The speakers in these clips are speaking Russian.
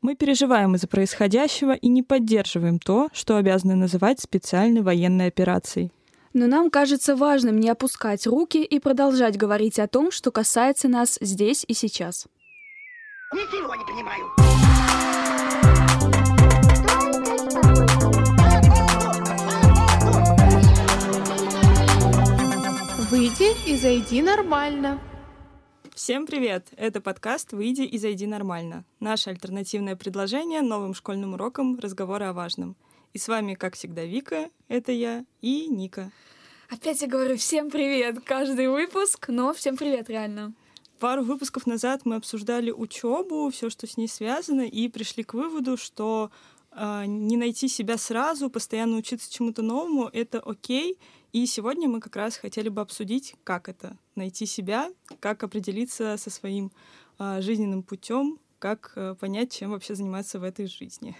Мы переживаем из-за происходящего и не поддерживаем то, что обязаны называть специальной военной операцией. Но нам кажется важным не опускать руки и продолжать говорить о том, что касается нас здесь и сейчас. Ничего не понимаю. Выйди и зайди нормально. Всем привет! Это подкаст «Выйди и зайди нормально». Наше альтернативное предложение новым школьным урокам «Разговоры о важном». И с вами, как всегда, Вика, это я, и Ника. Опять я говорю всем привет, каждый выпуск, но всем привет, реально. Пару выпусков назад мы обсуждали учебу, все, что с ней связано, и пришли к выводу, что э, не найти себя сразу, постоянно учиться чему-то новому — это окей, и сегодня мы как раз хотели бы обсудить, как это — найти себя, как определиться со своим э, жизненным путем, как э, понять, чем вообще заниматься в этой жизни.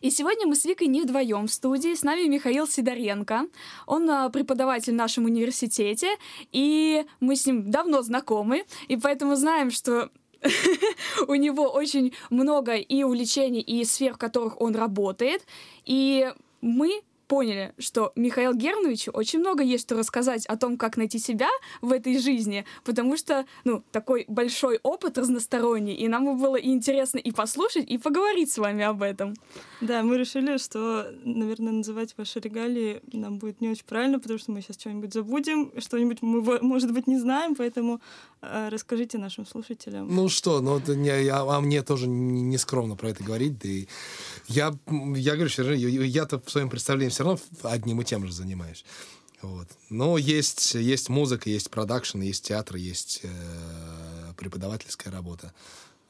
И сегодня мы с Викой не вдвоем в студии. С нами Михаил Сидоренко. Он а, преподаватель в нашем университете, и мы с ним давно знакомы, и поэтому знаем, что у него очень много и увлечений, и сфер, в которых он работает. И мы поняли, что Михаил Германовичу очень много есть что рассказать о том, как найти себя в этой жизни, потому что, ну, такой большой опыт разносторонний, и нам было и интересно и послушать, и поговорить с вами об этом. Да, мы решили, что, наверное, называть ваши регалии нам будет не очень правильно, потому что мы сейчас что-нибудь забудем, что-нибудь мы, может быть, не знаем, поэтому э, расскажите нашим слушателям. Ну что, ну, это не, а, а мне тоже не скромно про это говорить, да и я, я говорю, что я-то в своем представлении все равно одним и тем же занимаюсь. Вот. Но есть, есть музыка, есть продакшн, есть театр, есть э, преподавательская работа.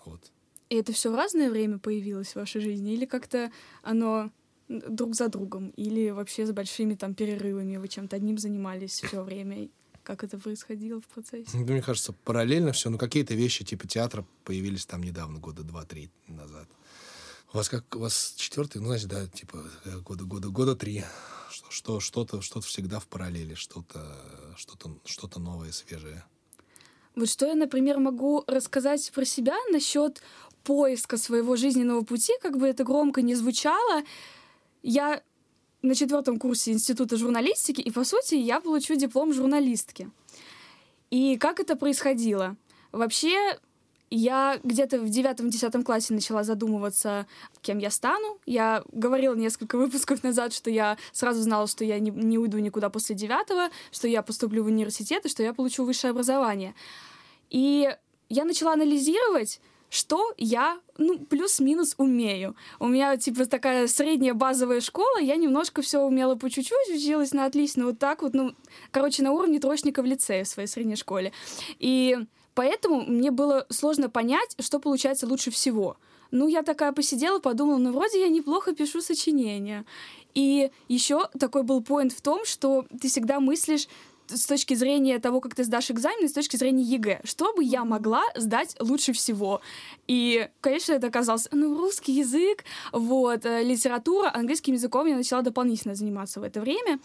Вот. И это все в разное время появилось в вашей жизни? Или как-то оно друг за другом? Или вообще с большими там перерывами вы чем-то одним занимались все время? Как это происходило в процессе? Ну, мне кажется, параллельно все. Но какие-то вещи типа театра появились там недавно, года два-три назад. У вас как у вас четвертый, ну, значит, да, типа э, года, года, года три. Что, что, что-то, что-то всегда в параллели, что-то, что-то, что-то новое, свежее. Вот что я, например, могу рассказать про себя насчет поиска своего жизненного пути, как бы это громко не звучало. Я на четвертом курсе Института журналистики, и, по сути, я получу диплом журналистки. И как это происходило? Вообще, я где-то в девятом-десятом классе начала задумываться, кем я стану. Я говорила несколько выпусков назад, что я сразу знала, что я не, не уйду никуда после девятого, что я поступлю в университет и что я получу высшее образование. И я начала анализировать, что я, ну, плюс-минус умею. У меня, типа, такая средняя базовая школа, я немножко все умела по чуть-чуть, училась на отлично, вот так вот, ну, короче, на уровне троечника в лицее в своей средней школе. И Поэтому мне было сложно понять, что получается лучше всего. Ну, я такая посидела, подумала, ну, вроде я неплохо пишу сочинения. И еще такой был point в том, что ты всегда мыслишь с точки зрения того, как ты сдашь экзамен, и с точки зрения ЕГЭ. Что бы я могла сдать лучше всего? И, конечно, это оказалось, ну, русский язык, вот, э, литература, английским языком я начала дополнительно заниматься в это время.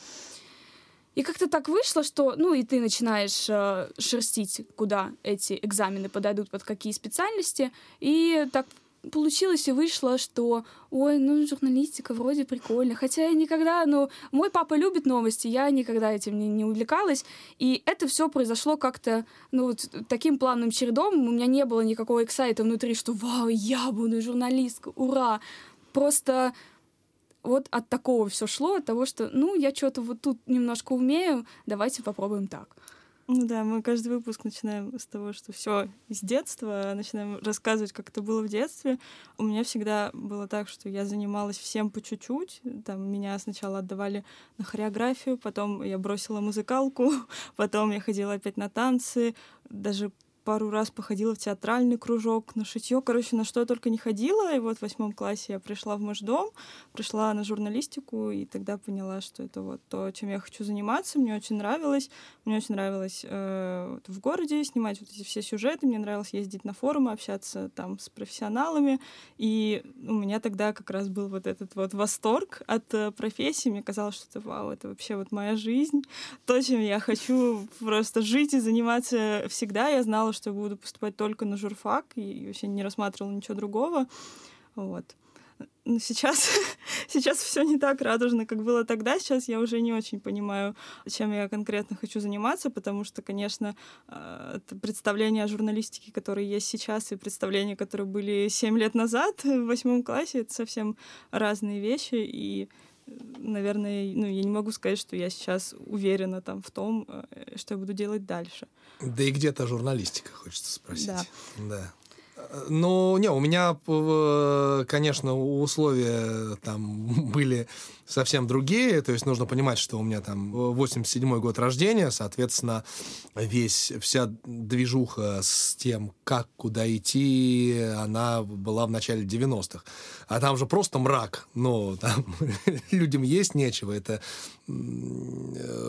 И как-то так вышло, что, ну, и ты начинаешь э, шерстить, куда эти экзамены подойдут, под какие специальности, и так получилось и вышло, что, ой, ну, журналистика вроде прикольно. Хотя я никогда, ну, мой папа любит новости, я никогда этим не, не увлекалась. И это все произошло как-то, ну, вот таким плавным чередом. У меня не было никакого эксайта внутри, что, вау, я буду журналисткой, ура. Просто вот от такого все шло, от того, что, ну, я что-то вот тут немножко умею, давайте попробуем так. Ну да, мы каждый выпуск начинаем с того, что все из детства, начинаем рассказывать, как это было в детстве. У меня всегда было так, что я занималась всем по чуть-чуть. Там меня сначала отдавали на хореографию, потом я бросила музыкалку, потом я ходила опять на танцы, даже пару раз походила в театральный кружок, на шитье, короче, на что я только не ходила. И вот в восьмом классе я пришла в мой дом, пришла на журналистику, и тогда поняла, что это вот то, чем я хочу заниматься. Мне очень нравилось. Мне очень нравилось э, в городе снимать вот эти все сюжеты. Мне нравилось ездить на форумы, общаться там с профессионалами. И у меня тогда как раз был вот этот вот восторг от э, профессии. Мне казалось, что это вау, это вообще вот моя жизнь. То, чем я хочу просто жить и заниматься всегда. Я знала, что буду поступать только на журфак и вообще не рассматривала ничего другого. Вот. Но сейчас, сейчас все не так радужно, как было тогда. Сейчас я уже не очень понимаю, чем я конкретно хочу заниматься, потому что, конечно, э, представления о журналистике, которые есть сейчас, и представления, которые были 7 лет назад в восьмом классе, это совсем разные вещи. И наверное, ну, я не могу сказать, что я сейчас уверена там в том, э, что я буду делать дальше. Да и где-то журналистика, хочется спросить. Да. да. Ну, не, у меня, конечно, условия там были совсем другие. То есть нужно понимать, что у меня там 87 год рождения, соответственно, весь, вся движуха с тем, как, куда идти, она была в начале 90-х. А там же просто мрак. Ну, там людям есть нечего. Это... Э,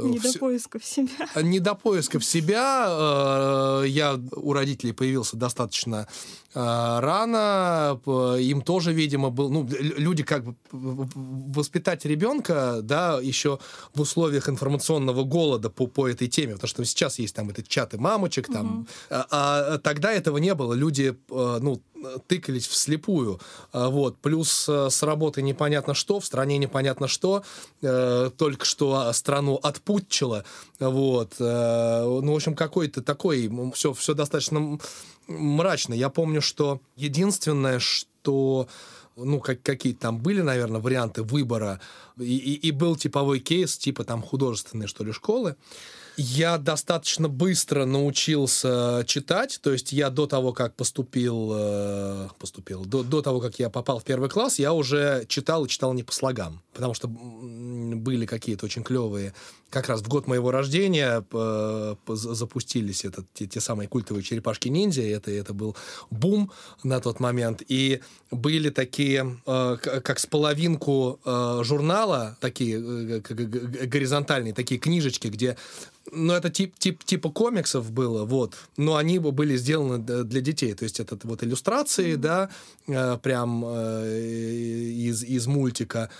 не до поисков себя. Не до поисков себя. Э, я у родителей появился достаточно э, рано. Им тоже, видимо, был... Ну, люди как бы воспитать ребенка, да, еще в условиях информационного голода по, по этой теме, потому что сейчас есть там этот чаты мамочек, там, угу. а, а тогда этого не было. Люди, э, ну, тыкались вслепую. А, вот. Плюс э, с работы непонятно что, в стране непонятно что. Э, только что страну отпутчило. Вот. Ну, в общем, какой-то такой... Все, все достаточно мрачно. Я помню, что единственное, что ну, как, какие-то там были, наверное, варианты выбора, и, и, и был типовой кейс, типа там художественной, что ли, школы. Я достаточно быстро научился читать, то есть я до того, как поступил, э, поступил, до, до того, как я попал в первый класс, я уже читал и читал не по слогам, потому что были какие-то очень клевые как раз в год моего рождения э, запустились этот, те, те самые культовые черепашки-ниндзя, это, это был бум на тот момент, и были такие, э, как с половинку журнала, такие горизонтальные, такие книжечки, где ну, это тип, тип, типа комиксов было, вот, но они были сделаны для детей, то есть это вот иллюстрации, mm-hmm. да, прям из, из мультика,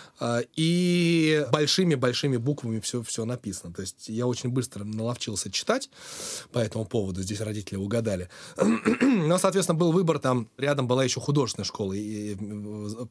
и большими-большими буквами все, все написано. То есть я очень быстро наловчился читать по этому поводу. Здесь родители угадали. Но, соответственно, был выбор. Там рядом была еще художественная школа, и,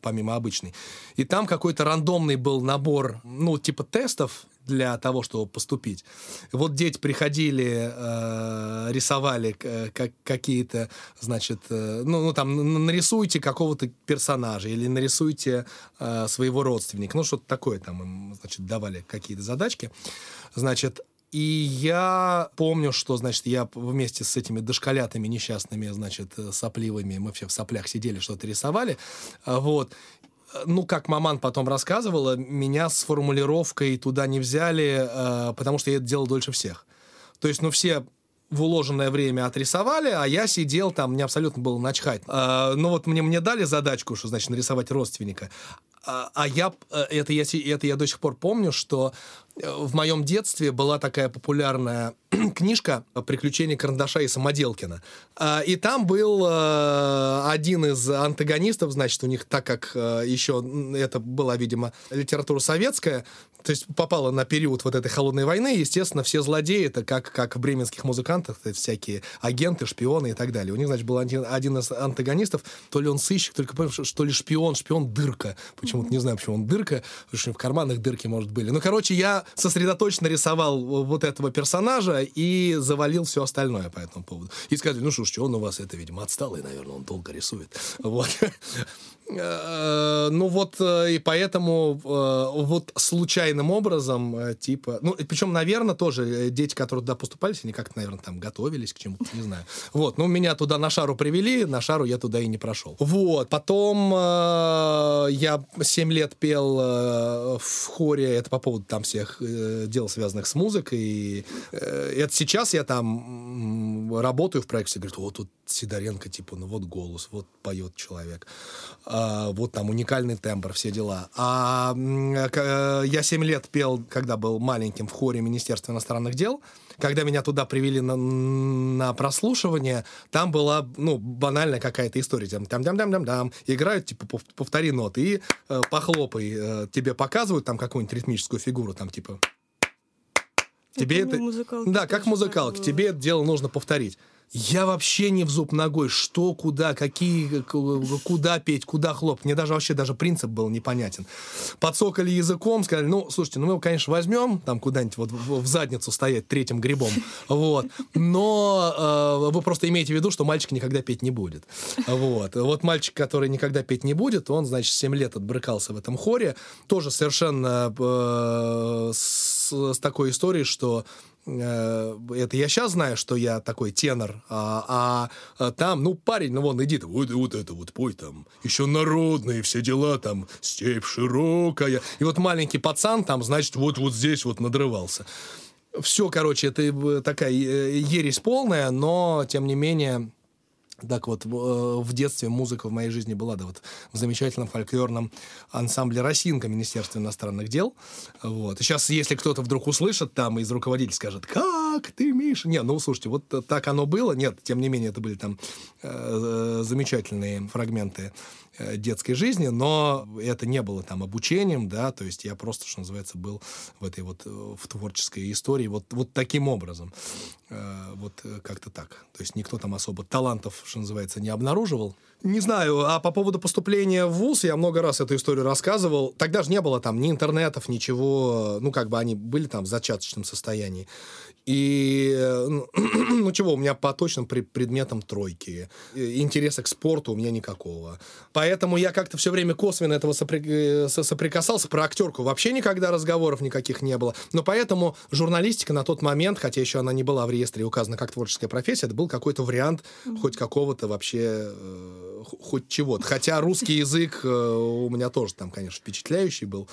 помимо обычной. И там какой-то рандомный был набор, ну, типа тестов для того, чтобы поступить. Вот дети приходили, э, рисовали э, как, какие-то, значит, э, ну, ну там нарисуйте какого-то персонажа или нарисуйте э, своего родственника, ну что-то такое там им, значит, давали какие-то задачки, значит. И я помню, что, значит, я вместе с этими дошколятами несчастными, значит, сопливыми, мы все в соплях сидели, что-то рисовали, вот ну, как маман потом рассказывала, меня с формулировкой туда не взяли, э, потому что я это делал дольше всех. То есть, ну, все в уложенное время отрисовали, а я сидел там, мне абсолютно было начхать. Э, ну, вот мне, мне дали задачку, что, значит, нарисовать родственника. А, а я, э, это я, это я до сих пор помню, что э, в моем детстве была такая популярная книжка «Приключения карандаша и самоделкина». А, и там был э, один из антагонистов, значит, у них, так как еще это была, видимо, литература советская, то есть попала на период вот этой холодной войны, естественно, все злодеи, это как, как в бременских музыкантах, это всякие агенты, шпионы и так далее. У них, значит, был один, один из антагонистов, то ли он сыщик, только помню, что ли шпион, шпион дырка. Почему-то не знаю, почему он дырка, потому что в карманах дырки, может, были. Ну, короче, я сосредоточенно рисовал вот этого персонажа и завалил все остальное по этому поводу. И сказали, ну что ж, он у вас это, видимо, отсталый, наверное, он долго рисует. Вот. Э, ну вот, э, и поэтому э, вот случайным образом, типа, ну, причем, наверное, тоже дети, которые туда поступали, они как-то, наверное, там готовились к чему-то, не знаю. Вот, ну, меня туда на шару привели, на шару я туда и не прошел. Вот, потом я 7 лет пел в хоре, это по поводу там всех дел, связанных с музыкой, и это сейчас я там работаю в проекте, говорят, вот тут Сидоренко, типа, ну вот голос, вот поет человек. А, вот там уникальный тембр, все дела. А э, я 7 лет пел, когда был маленьким в хоре Министерства иностранных дел. Когда меня туда привели на, на прослушивание, там была, ну, банальная какая-то история. Там, там, там, там, там, там. Играют, типа, повтори ноты и э, похлопай. Э, тебе показывают там какую-нибудь ритмическую фигуру, там, типа... Тебе это... это... Да, как музыкалки. Тебе это дело нужно повторить. Я вообще не в зуб ногой, что, куда, какие, куда петь, куда хлоп. Мне даже вообще даже принцип был непонятен. Подсокали языком, сказали, ну, слушайте, ну мы его, конечно, возьмем, там куда-нибудь вот в, задницу стоять третьим грибом, вот. Но э, вы просто имеете в виду, что мальчик никогда петь не будет. Вот. Вот мальчик, который никогда петь не будет, он, значит, 7 лет отбрыкался в этом хоре, тоже совершенно э, с, с такой историей, что это я сейчас знаю, что я такой тенор, а, а, а там, ну, парень, ну, вон, иди, вот, вот это вот пой там, еще народные все дела, там, степь широкая. И вот маленький пацан там, значит, вот, вот здесь вот надрывался. Все, короче, это э, такая э, ересь полная, но, тем не менее, так вот, в, э, в детстве музыка в моей жизни была, да, вот в замечательном фольклорном ансамбле «Росинка» Министерства иностранных дел. Вот. И сейчас, если кто-то вдруг услышит там из руководителя, скажет, как ты, Миша? Не, ну, слушайте, вот так оно было. Нет, тем не менее, это были там э, замечательные фрагменты э, детской жизни, но это не было там обучением, да, то есть я просто, что называется, был в этой вот, э, в творческой истории вот, вот таким образом. Э, Вот э, как-то так. То есть никто там особо талантов, что называется, не обнаруживал. Не знаю, а по поводу поступления в ВУЗ я много раз эту историю рассказывал. Тогда же не было там ни интернетов, ничего. Ну, как бы они были там в зачаточном состоянии. И, э, ну, ну чего, у меня по точным пре- предметам тройки. Интереса к спорту у меня никакого. Поэтому я как-то все время косвенно этого сопри- э, со- соприкасался. Про актерку вообще никогда разговоров никаких не было. Но поэтому журналистика на тот момент, хотя еще она не была в реестре указана как творческая профессия, это был какой-то вариант хоть какого-то вообще, э, хоть чего-то. Хотя русский язык у меня тоже там, конечно, впечатляющий был.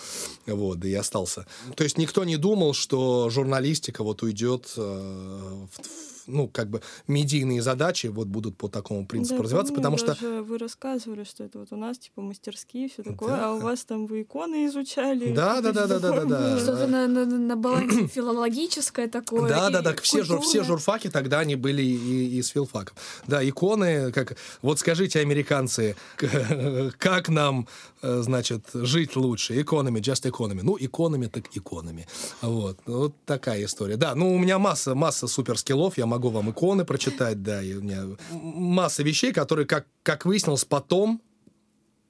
Вот, да и остался. То есть никто не думал, что журналистика вот уйдет э, в, в- ну, как бы медийные задачи вот будут по такому принципу Да, развиваться, помню, потому что даже вы рассказывали, что это вот у нас типа мастерские, все такое, Да. а у вас там вы иконы изучали. Да, да, да, да, да, да, да. Что-то на, на, на балансе филологическое такое. Да, да, да, все, жур, все журфаки тогда они были и, и с филфаком. Да, иконы, как... Вот скажите, американцы, как нам, э, значит, жить лучше? Иконами, just economy. Ну, иконами так иконами. Вот. Вот такая история. Да, ну, у меня масса, масса суперскиллов, я могу вам иконы прочитать, да, и у меня масса вещей, которые, как, как выяснилось потом,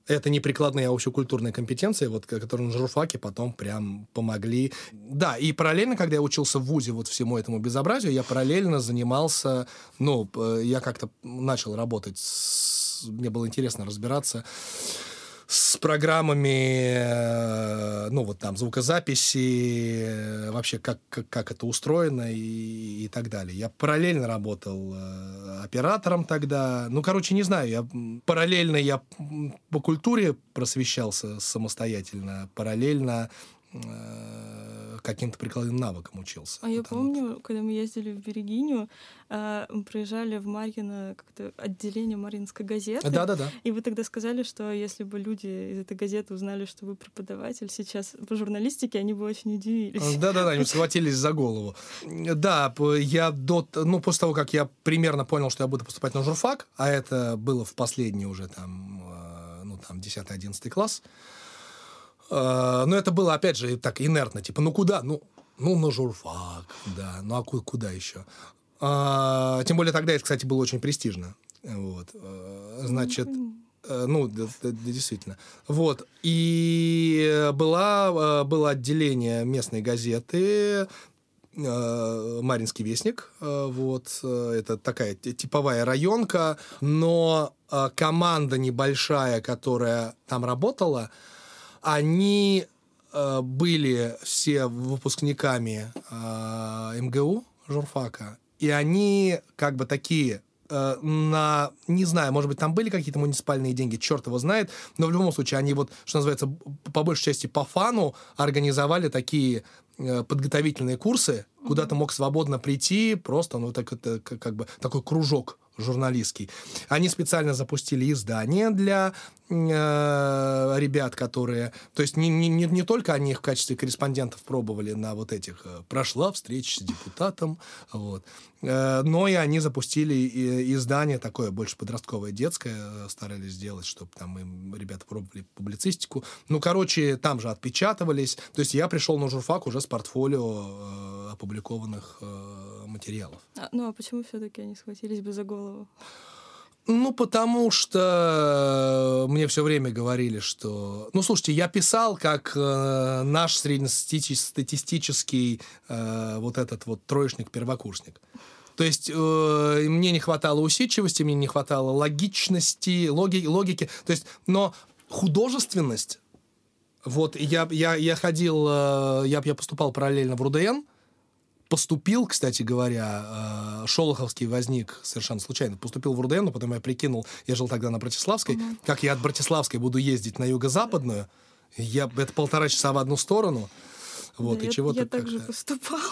это не прикладные, а общекультурные компетенции, вот, ко- которые на журфаке потом прям помогли. Да, и параллельно, когда я учился в ВУЗе вот всему этому безобразию, я параллельно занимался, ну, я как-то начал работать, с- мне было интересно разбираться с программами, э, ну, вот там, звукозаписи, э, вообще, как, как, как это устроено и, и так далее. Я параллельно работал э, оператором тогда. Ну, короче, не знаю, я параллельно я по культуре просвещался самостоятельно, параллельно каким-то прикладным навыкам учился. А я Там вот. помню, когда мы ездили в Берегиню, а, мы проезжали в Марьино как-то отделение Марьинской газеты. Да-да-да. И вы тогда сказали, что если бы люди из этой газеты узнали, что вы преподаватель сейчас по журналистике, они бы очень удивились. Да-да-да, они схватились за голову. Да, я до... Ну, после того, как я примерно понял, что я буду поступать на журфак, а это было в последний уже там, э, ну, там, 10-11 класс, э, но это было, опять же, так инертно, типа, ну, куда? Ну, ну на журфак, да, ну, а ку- куда еще? А, тем более тогда это, кстати, было очень престижно. Вот. Э, Значит, Э, Ну, да, да, действительно. Вот. И э, была, э, было отделение местной газеты э, Маринский вестник. Э, Вот. э, Это такая типовая районка. Но э, команда небольшая, которая там работала, они э, были все выпускниками э, МГУ, журфака, и они как бы такие э, на, не знаю, может быть, там были какие-то муниципальные деньги, черт его знает, но в любом случае они вот, что называется, по большей части по фану организовали такие э, подготовительные курсы, куда ты мог свободно прийти, просто, ну, так это как бы такой кружок журналистский. Они специально запустили издание для э, ребят, которые... То есть не, не, не, только они их в качестве корреспондентов пробовали на вот этих э, «прошла встреча с депутатом», вот, э, но и они запустили издание такое, больше подростковое, детское, э, старались сделать, чтобы там им ребята пробовали публицистику. Ну, короче, там же отпечатывались. То есть я пришел на журфак уже с портфолио э, опубликованных э, материалов. А, ну а почему все-таки они схватились бы за голову? Ну, потому что мне все время говорили, что... Ну, слушайте, я писал как э, наш среднестатистический э, вот этот вот троечник-первокурсник. То есть э, мне не хватало усидчивости, мне не хватало логичности, логи, логики. То есть, но художественность... Вот я, я, я ходил, э, я, я поступал параллельно в РУДН, поступил, кстати говоря, э, Шолоховский возник совершенно случайно. Поступил в РУДН, но потом я прикинул, я жил тогда на Братиславской, Мгм. как я от Братиславской буду ездить на юго-западную. Я, это полтора часа в одну сторону. Вот, Да, и чего-то я также как-то- поступала.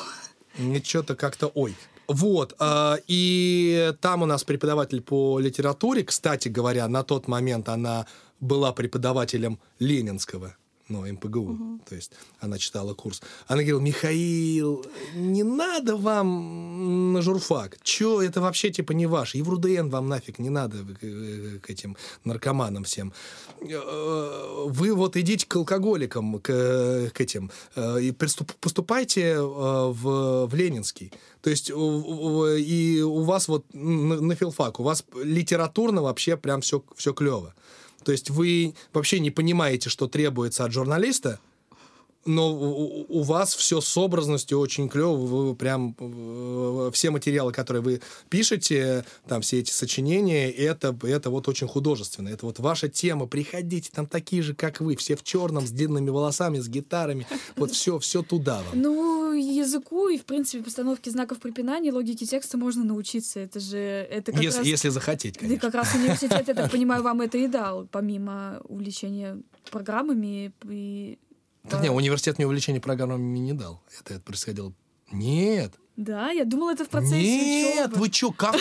Ничего-то как-то, ой. Вот, а, и там у нас преподаватель по литературе, кстати говоря, на тот момент она была преподавателем Ленинского, ну, МПГУ, то есть она читала курс. Она говорила, Михаил, не надо вам на журфак, чё, это вообще типа не ваш, и в РУДН вам нафиг не надо к, э, к этим наркоманам всем. Э, Вы вот идите к алкоголикам, к, к этим, э, и поступайте э, в, в Ленинский. То есть и у вас вот на, на филфак, у вас литературно вообще прям все, все клево. То есть вы вообще не понимаете, что требуется от журналиста, но у, вас все с образностью очень клево. Вы прям э, все материалы, которые вы пишете, там все эти сочинения, это, это вот очень художественно. Это вот ваша тема. Приходите, там такие же, как вы, все в черном, с длинными волосами, с гитарами. Вот все, все туда вам. Ну, языку и, в принципе, постановке знаков препинания, логике текста можно научиться. Это же... Это как Если, раз... если захотеть, Да конечно. как раз университет, я так понимаю, вам это и дал, помимо увлечения программами и... Так не, университет мне увлечение программами не дал. Это, это происходило... Нет, Да, я думала, это в процессе Нет, вы чё, какой?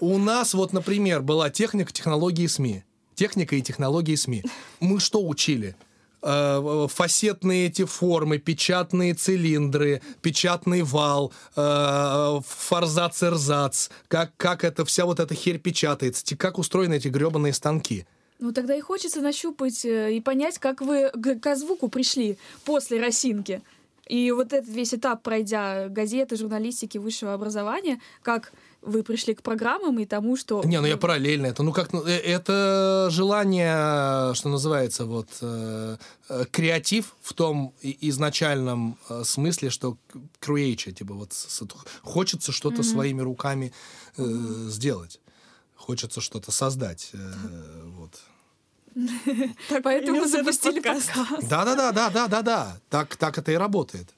У нас вот, например, была техника технологии СМИ. Техника и технологии СМИ. Мы что учили? Э, Фасетные эти формы, печатные цилиндры, печатный вал, э, форзац-эрзац, как, как это, вся вот эта херь печатается, как устроены эти гребаные станки. Ну, тогда и хочется нащупать э, и понять, как вы к, к звуку пришли после росинки. И вот этот весь этап, пройдя газеты, журналистики, высшего образования, как вы пришли к программам и тому, что... Не, ну я параллельно это. Ну как, ну, э, это желание, что называется, вот э, э, креатив в том изначальном смысле, что create, типа вот с- хочется что-то своими руками э, сделать, хочется что-то создать, э, вот. Так Поэтому этот запустили подкаст. подкаст. Да, да, да, да, да, да, да. Так, так это и работает.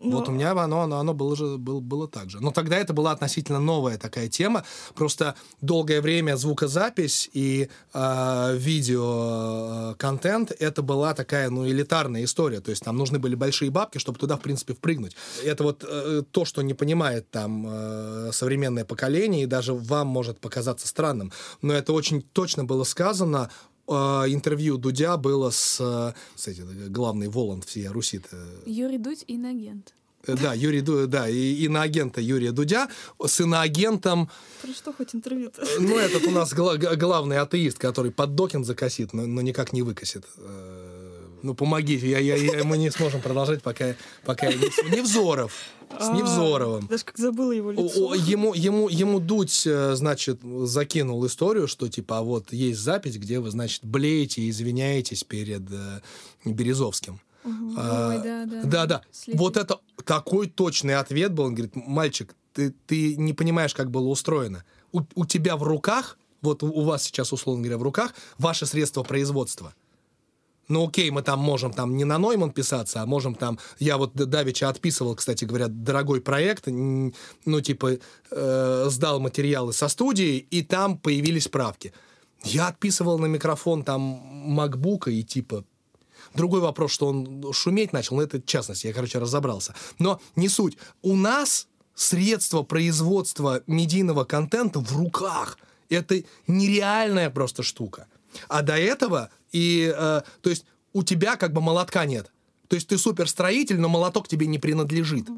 Но- Вот у меня оно, оно, оно было, же, было, было так же. Но тогда это была относительно новая такая тема. Просто долгое время звукозапись и э, видео-контент это была такая, ну, элитарная история. То есть там нужны были большие бабки, чтобы туда, в принципе, впрыгнуть. Это вот э, то, что не понимает там э, современное поколение, и даже вам может показаться странным. Но это очень точно было сказано интервью Дудя было с, э, кстати, главный Воланд всей Руси Юрий Дудь — иноагент. Э, Да, Юрий Ду, да, и иноагента Юрия Дудя с иноагентом, Про что хоть интервью-то? ну, этот у нас гла- главный атеист, который под Докин закосит, но, но никак не выкосит. Ну, помогите, я, я, я- мы не сможем продолжать, пока, пока я не... Невзоров, с А, Невзоровым. Даже как забыла его лицо. о, ему, ему, ему Дудь, э, значит, закинул историю, что, типа, а вот есть запись, где вы, значит, блеете и извиняетесь перед э, Березовским. А, Ой, да, да. Да, да. Слепит. Вот это такой точный ответ был. Он говорит, мальчик, ты, ты не понимаешь, как было устроено. У, у тебя в руках, вот у вас сейчас, условно говоря, в руках ваше средство производства. Ну окей, мы там можем там не на Нойман писаться, а можем там... Я вот Давича отписывал, кстати говоря, дорогой проект, ну типа э, сдал материалы со студии, и там появились правки. Я отписывал на микрофон там макбука и типа Другой вопрос, что он шуметь начал, но это частность, я, короче, разобрался. Но не суть. У нас средства производства медийного контента в руках. Это нереальная просто штука. А до этого, и, э, то есть, у тебя как бы молотка нет. То есть ты суперстроитель, но молоток тебе не принадлежит.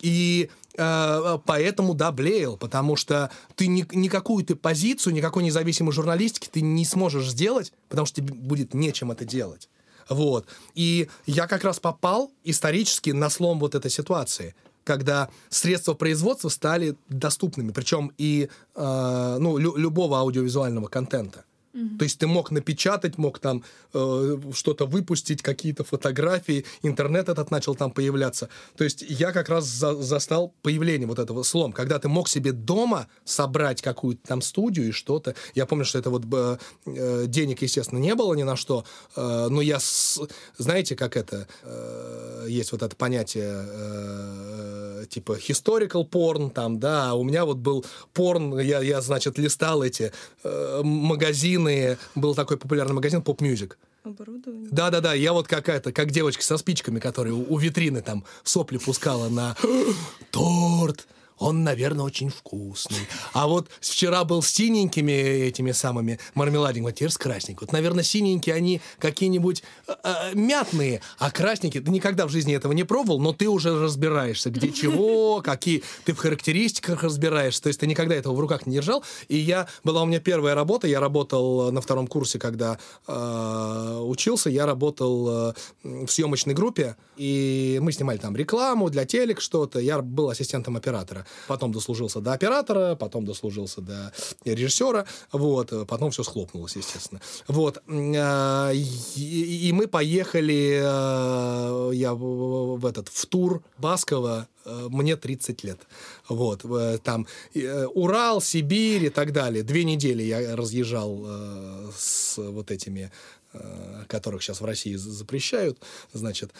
И э, поэтому, да, блеял, потому что ты ни, никакую ты позицию, никакой независимой журналистики ты не сможешь сделать, потому что тебе будет нечем это делать. Вот. И я как раз попал исторически на слом вот этой ситуации. когда средства производства стали доступными, причем и э, ну, лю- любого аудиовизуального контента. То есть ты мог напечатать, мог там э, что-то выпустить, какие-то фотографии, интернет этот начал там появляться. То есть я как раз за- застал появление вот этого слом, когда ты мог себе дома собрать какую-то там студию и что-то. Я помню, что это вот э, денег, естественно, не было ни на что, э, но я, с- знаете, как это, э, есть вот это понятие э, типа historical porn там, да, а у меня вот был порн, я, я значит, листал эти э, магазины, был такой популярный магазин Pop Music. Оборудование. Да-да-да, я вот какая-то, как девочка со спичками, которая у, у витрины там сопли пускала на торт. Он, наверное, очень вкусный. А вот вчера был с синенькими этими самыми мармеладиками, а теперь с красненькими. Вот, наверное, синенькие они какие-нибудь э, э, мятные, а красненькие... Ты никогда в жизни этого не пробовал, но ты уже разбираешься, где чего, какие... Ты в характеристиках разбираешься. То есть ты никогда этого в руках не держал. И я... Была у меня первая работа. Я работал на втором курсе, когда э, учился. Я работал э, в съемочной группе. И мы снимали там рекламу для телек, что-то. Я был ассистентом оператора. Потом дослужился до оператора, потом дослужился до режиссера. Вот. Потом все схлопнулось, естественно. Вот. Э, И, мы поехали э, я в, этот в тур Баскова э, мне 30 лет. Вот. э, Там э, Урал, Сибирь и так далее. Две недели я разъезжал э, с вот этими, э, которых сейчас в России за- запрещают. Значит,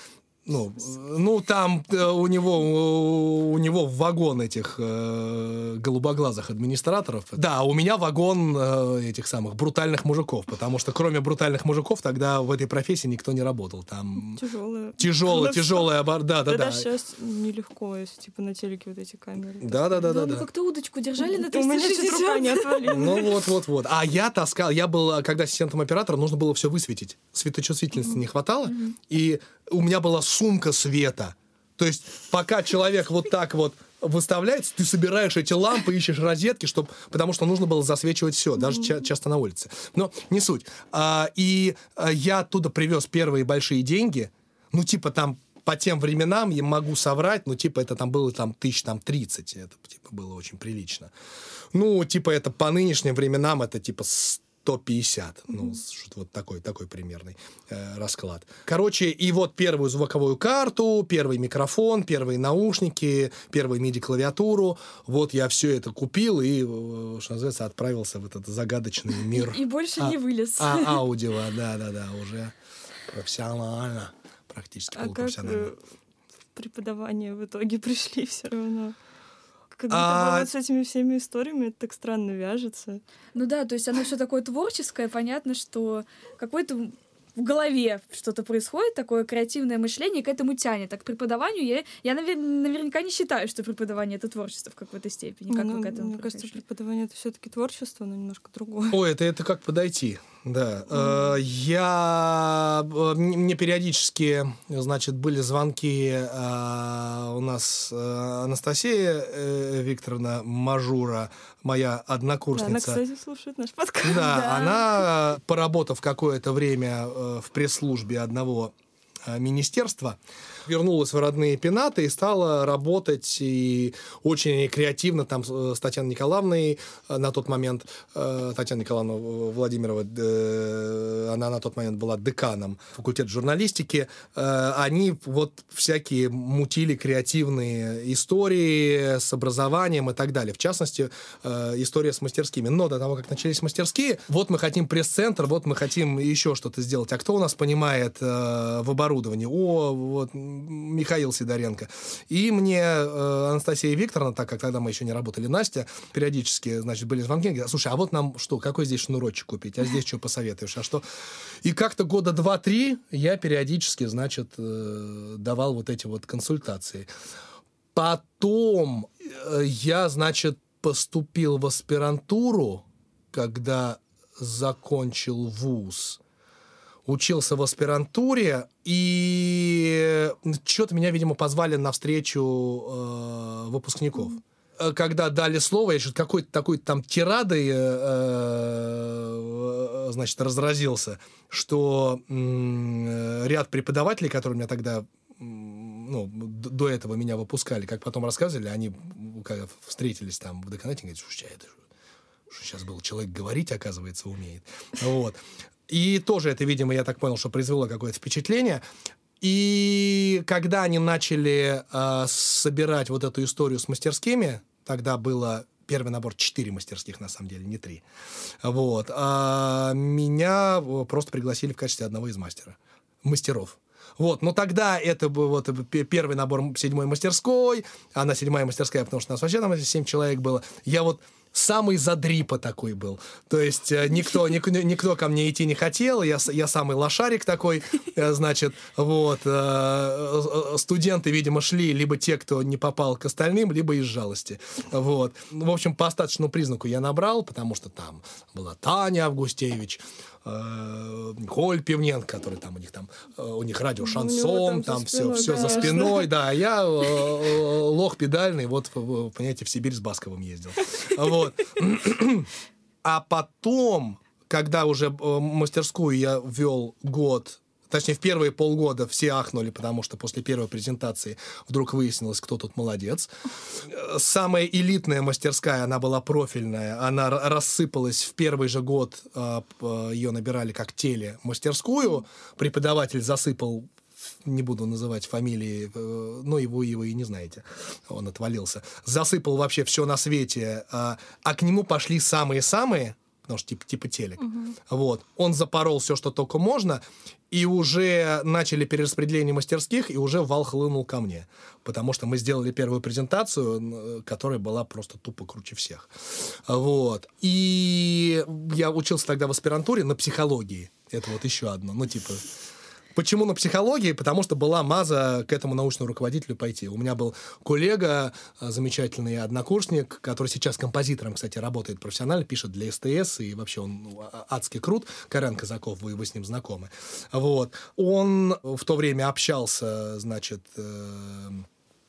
ну, ну там э, у него у него вагон этих э, голубоглазых администраторов. Да, у меня вагон э, этих самых брутальных мужиков, потому что кроме брутальных мужиков тогда в этой профессии никто не работал. Там Тяжелое. тяжелая, тяжелая обор... Да, да, Да, да. даже сейчас нелегко, если типа на телеке вот эти камеры. Да, да, да, да, Да, ну да. как-то удочку держали на У меня чуть рука не 360. отвалилась. Ну вот, вот, вот. А я таскал, я был, когда ассистентом оператора, нужно было все высветить. Светочувствительности не хватало, и у меня была сумка света. То есть пока человек вот так вот выставляется, ты собираешь эти лампы, ищешь розетки, чтоб, потому что нужно было засвечивать все, даже ча- часто на улице. Но не суть. А, и а, я оттуда привез первые большие деньги, ну типа там по тем временам я могу соврать, ну, типа, это там было там тысяч там 30, это, типа, было очень прилично. Ну, типа, это по нынешним временам это, типа, 150. Ну, что-то вот такой, такой примерный э, расклад. Короче, и вот первую звуковую карту, первый микрофон, первые наушники, первую MIDI-клавиатуру. Вот я все это купил и, э, что называется, отправился в этот загадочный мир. И больше А- не вылез. А, аудио, да-да-да, уже профессионально, практически А как полупрофессионально. э, в преподавание в итоге пришли все равно? Как будто А- бы вот с этими всеми историями это так странно вяжется. Ну да, то есть оно все такое творческое, понятно, что какой-то в голове что-то происходит, такое креативное мышление к этому тянет. Так к преподаванию я, я навер- наверняка не считаю, что преподавание — это творчество в какой-то степени. Как Ну, вы к этому Мне кажется, пришли? преподавание это все-таки творчество, но немножко другое. Ой, это, это как подойти, да. Э, Я... э, Мне периодически, значит, были звонки э, у нас Анастасия Викторовна Мажура, моя Да, она, однокурсница. кстати, слушает наш подкаст. Да, Да. она, поработав какое-то время в пресс-службе одного министерства, вернулась в родные пенаты и стала работать и очень креативно там с Татьяной Николаевной э, на тот момент, э, Татьяна Николаевна Владимирова, э, она на тот момент была деканом факультета журналистики, э, они вот всякие мутили креативные истории с образованием и так далее. В частности, э, история с мастерскими. Но до того, как начались мастерские, вот мы хотим пресс-центр, вот мы хотим еще что-то сделать. А кто у нас понимает э, в оборудовании? О, вот Михаил Сидоренко. И мне э, Анастасия Викторовна, так как тогда мы еще не работали, Настя, периодически, значит, были звонки, говорят, слушай, а вот нам что, какой здесь шнурочек купить? А здесь что посоветуешь? А что? И как-то года два-три я периодически, значит, э, давал вот эти вот консультации. Потом э, я, значит, поступил в аспирантуру, когда закончил вуз. Учился в аспирантуре, и что-то меня, видимо, позвали на встречу э, выпускников. Э, Когда дали слово, я что-то какой-то такой там тирадой, э, э, значит, разразился, что э, ряд преподавателей, которые у меня тогда ну, до этого меня выпускали, как потом рассказывали, они когда встретились там в деканате, говорят, слушай, а что сейчас был человек говорить, оказывается, умеет. Вот. И тоже это, видимо, я так понял, что произвело какое-то впечатление. И когда они начали э, собирать вот эту историю с мастерскими, тогда было первый набор четыре мастерских, на самом деле, не три. Вот. А меня просто пригласили в качестве одного из мастера. Мастеров. Вот, но тогда это был вот первый набор седьмой мастерской, она седьмая мастерская, потому что у нас вообще там семь человек было. Я вот самый задрипа такой был. То есть э, никто, никто, никто ко мне идти не хотел, я, я самый лошарик такой, э, значит, вот. Э, студенты, видимо, шли либо те, кто не попал к остальным, либо из жалости. Вот. В общем, по остаточному признаку я набрал, потому что там была Таня Августевич, Коль Пивненко, который там у них там, у них радио шансон, там, там все, все за спиной, да, я лох педальный, вот, понимаете, в Сибирь с Басковым ездил. Вот. А потом, когда уже мастерскую я вел год точнее, в первые полгода все ахнули, потому что после первой презентации вдруг выяснилось, кто тут молодец. Самая элитная мастерская, она была профильная, она рассыпалась в первый же год, а, ее набирали как теле мастерскую, преподаватель засыпал не буду называть фамилии, э, но его, его и не знаете, он отвалился, засыпал вообще все на свете, а, а к нему пошли самые-самые, потому что типа, типа телек. Угу. Вот. Он запорол все, что только можно, и уже начали перераспределение мастерских, и уже вал хлынул ко мне. Потому что мы сделали первую презентацию, которая была просто тупо круче всех. Вот. И я учился тогда в аспирантуре на психологии. Это вот еще одно. Ну, типа, Почему на психологии? Потому что была маза к этому научному руководителю пойти. У меня был коллега, э, замечательный однокурсник, который сейчас композитором, кстати, работает профессионально, пишет для СТС, и вообще он ну, а, адски крут. Карен Казаков, вы, вы с ним знакомы. Вот. Он в то время общался, значит, э,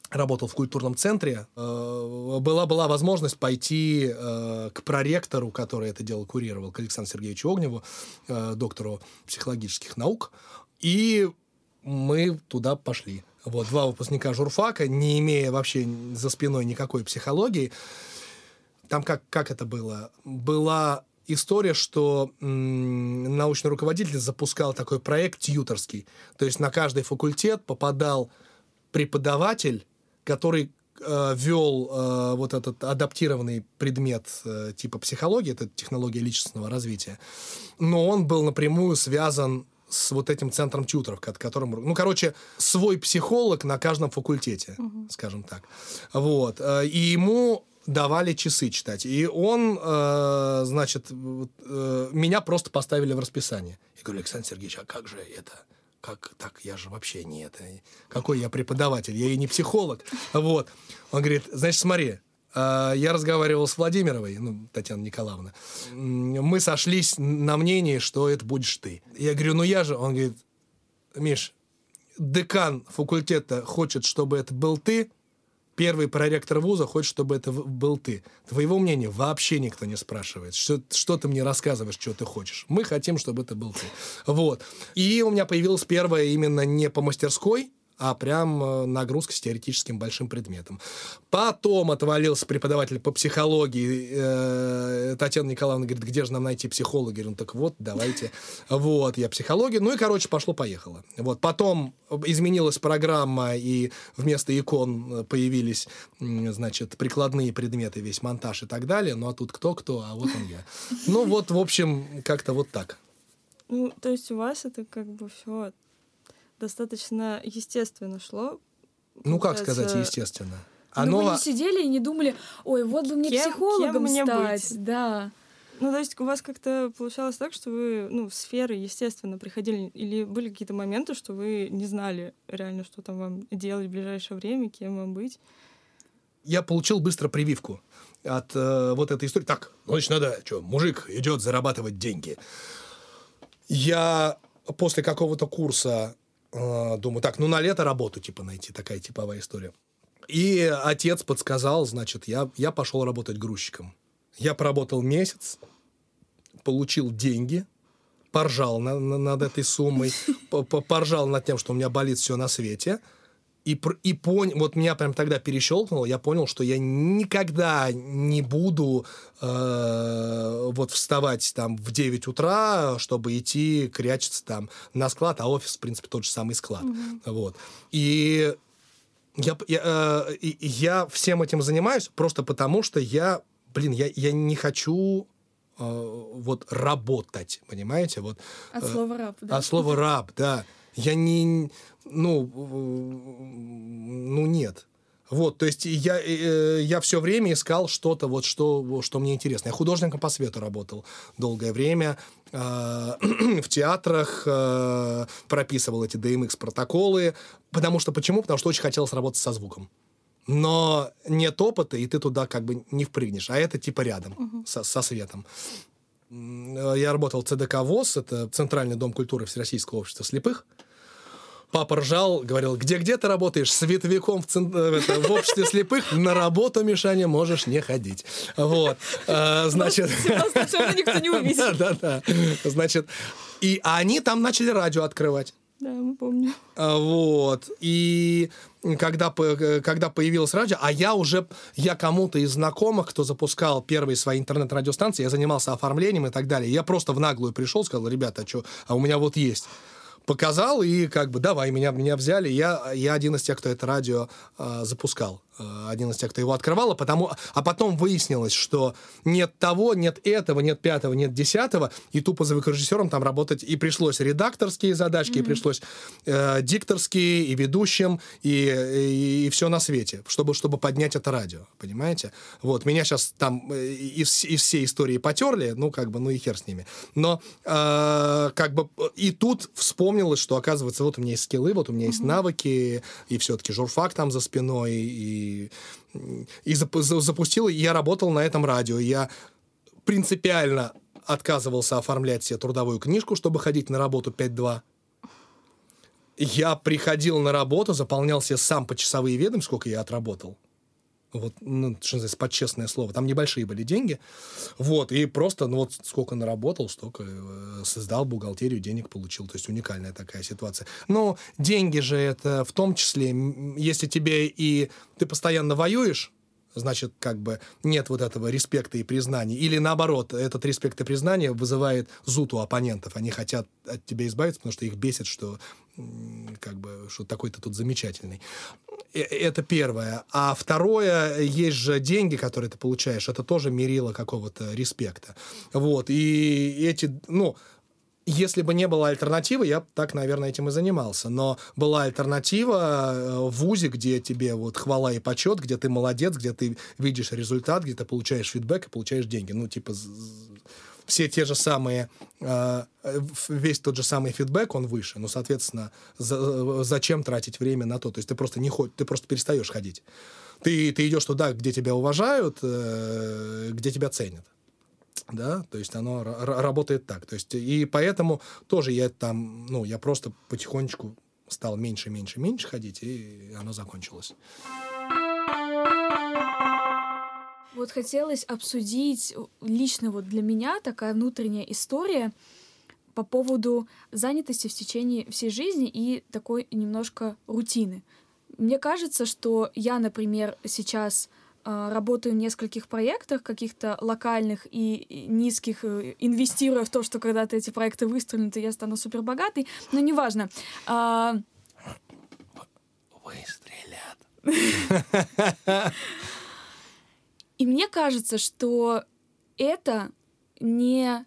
работал в культурном центре, э, была, была возможность пойти к проректору, который это дело курировал, к Александру Сергеевичу Огневу, доктору психологических наук. И мы туда пошли. Вот, два выпускника журфака, не имея вообще за спиной никакой психологии. Там как, как это было? Была история, что м- научный руководитель запускал такой проект тьюторский. То есть на каждый факультет попадал преподаватель, который э, вел э, вот этот адаптированный предмет э, типа психологии, это технология личностного развития, но он был напрямую связан с вот этим центром тьютеров, которым, ну, короче, свой психолог на каждом факультете, угу. скажем так. Вот. Э, и ему давали часы читать. И он, э, значит, э, меня просто поставили в расписание. Я говорю, Александр Сергеевич, а как же это? Как так? Я же вообще не это. Какой я преподаватель? Я и не психолог. Вот. Он говорит, значит, смотри, я разговаривал с Владимировой, ну, Татьяна Николаевна. Мы сошлись на мнении, что это будешь ты. Я говорю, ну я же... Он говорит, Миш, декан факультета хочет, чтобы это был ты, первый проректор вуза хочет, чтобы это был ты. Твоего мнения вообще никто не спрашивает. Что, что ты мне рассказываешь, что ты хочешь. Мы хотим, чтобы это был ты. Вот. И у меня появилась первая именно не по мастерской, а прям э, нагрузка с теоретическим большим предметом. Потом отвалился преподаватель по психологии. Э, Татьяна Николаевна говорит, где же нам найти психолога? Я говорю, ну так вот, давайте. Вот, я психология. Ну и, короче, пошло-поехало. Вот, потом изменилась программа, и вместо икон появились, значит, прикладные предметы, весь монтаж и так далее. Ну а тут кто-кто, а вот он я. Ну вот, в общем, как-то вот так. Ну, то есть у вас это как бы все достаточно естественно шло. Ну, как сказать естественно? Оно... Ну, вы не сидели и не думали, ой, вот бы мне кем, психологом кем мне стать. Быть? Да. Ну, то есть у вас как-то получалось так, что вы, ну, в сферы, естественно, приходили, или были какие-то моменты, что вы не знали реально, что там вам делать в ближайшее время, кем вам быть? Я получил быстро прививку от э, вот этой истории. Так, ну, значит, надо, что, мужик идет зарабатывать деньги. Я после какого-то курса а, думаю, так, ну на лето работу типа найти, такая типовая история. И отец подсказал, значит, я, я пошел работать грузчиком. Я поработал месяц, получил деньги, поржал на, на, над этой суммой, поржал над тем, что у меня болит все на свете. И, и понял, вот меня прям тогда перещелкнуло, я понял, что я никогда не буду э, вот вставать там в 9 утра, чтобы идти крячиться там на склад, а офис, в принципе, тот же самый склад. Mm-hmm. Вот. И я, я, э, я всем этим занимаюсь просто потому, что я, блин, я, я не хочу э, вот работать, понимаете? Вот, от слова раб, да. От слова раб, да. Я не, ну, ну нет. Вот, то есть я, э, я все время искал что-то, вот, что, что мне интересно. Я художником по свету работал долгое время, э, в театрах э, прописывал эти DMX-протоколы. Потому что, почему? Потому что очень хотелось работать со звуком. Но нет опыта, и ты туда как бы не впрыгнешь. А это типа рядом, uh-huh. со, со светом. Я работал в ЦДК ВОЗ, это Центральный дом культуры Всероссийского общества слепых. Папа ржал, говорил, где-где ты работаешь? Световиком в, цен... Э, это, в обществе слепых? На работу, Мишаня, можешь не ходить. Вот. А, значит... никто не увидит. Да, да, да. Значит, и они там начали радио открывать. Да, мы помним. А, вот. И когда, когда появилось радио, а я уже, я кому-то из знакомых, кто запускал первые свои интернет-радиостанции, я занимался оформлением и так далее, я просто в наглую пришел, сказал, ребята, а что, а у меня вот есть показал, и как бы давай, меня, меня взяли. Я, я один из тех, кто это радио э, запускал. Э, один из тех, кто его открывал, а, потому, а потом выяснилось, что нет того, нет этого, нет пятого, нет десятого, и тупо звукорежиссером там работать, и пришлось редакторские задачки, mm-hmm. и пришлось э, дикторские, и ведущим, и, и, и все на свете, чтобы, чтобы поднять это радио, понимаете? Вот, меня сейчас там э, из, из всей истории потерли, ну, как бы, ну и хер с ними. Но, э, как бы, и тут вспомнилось, что, оказывается, вот у меня есть скиллы, вот у меня есть mm-hmm. навыки, и все-таки журфак там за спиной, и и, запустил, и я работал на этом радио. Я принципиально отказывался оформлять себе трудовую книжку, чтобы ходить на работу 5-2. Я приходил на работу, заполнял себе сам почасовые ведомости, сколько я отработал. Вот, ну, что называется, под честное слово. Там небольшие были деньги. Вот, и просто, ну вот сколько наработал, столько э, создал бухгалтерию, денег получил. То есть уникальная такая ситуация. Но деньги же это в том числе, если тебе и ты постоянно воюешь, значит, как бы нет вот этого респекта и признания. Или наоборот, этот респект и признание вызывает зуд у оппонентов. Они хотят от тебя избавиться, потому что их бесит, что как бы, что такой-то тут замечательный. Э, это первое. А второе, есть же деньги, которые ты получаешь, это тоже мерило какого-то респекта. Вот. И эти, ну, если бы не было альтернативы, я так, наверное, этим и занимался. Но была альтернатива э, в ВУЗе, где тебе вот хвала и почет, где ты молодец, где ты видишь результат, где ты получаешь фидбэк и получаешь деньги. Ну, типа, все те же самые, э, весь тот же самый фидбэк, он выше. Ну, соответственно, за, зачем тратить время на то? То есть ты просто не ходишь, ты просто перестаешь ходить. Ты, ты идешь туда, где тебя уважают, э, где тебя ценят да, то есть оно работает так, то есть и поэтому тоже я там, ну, я просто потихонечку стал меньше, меньше, меньше ходить, и оно закончилось. Вот хотелось обсудить лично вот для меня такая внутренняя история по поводу занятости в течение всей жизни и такой немножко рутины. Мне кажется, что я, например, сейчас работаю в нескольких проектах, каких-то локальных и низких, э, инвестируя в то, что когда-то эти проекты выстрелят, и я стану супер богатой, но неважно. А... Выстрелят. И мне кажется, что это не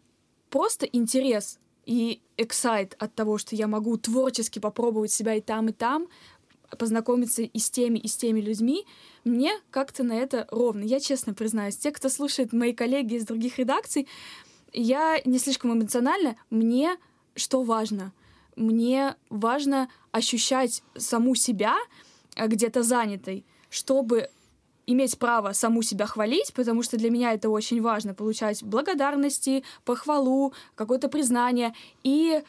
просто интерес и эксайт от того, что я могу творчески попробовать себя и там, и там, познакомиться и с теми, и с теми людьми, мне как-то на это ровно. Я честно признаюсь, те, кто слушает мои коллеги из других редакций, я не слишком эмоциональна. Мне что важно? Мне важно ощущать саму себя э, где-то занятой, чтобы иметь право саму себя хвалить, потому что для меня это очень важно, получать благодарности, похвалу, какое-то признание. И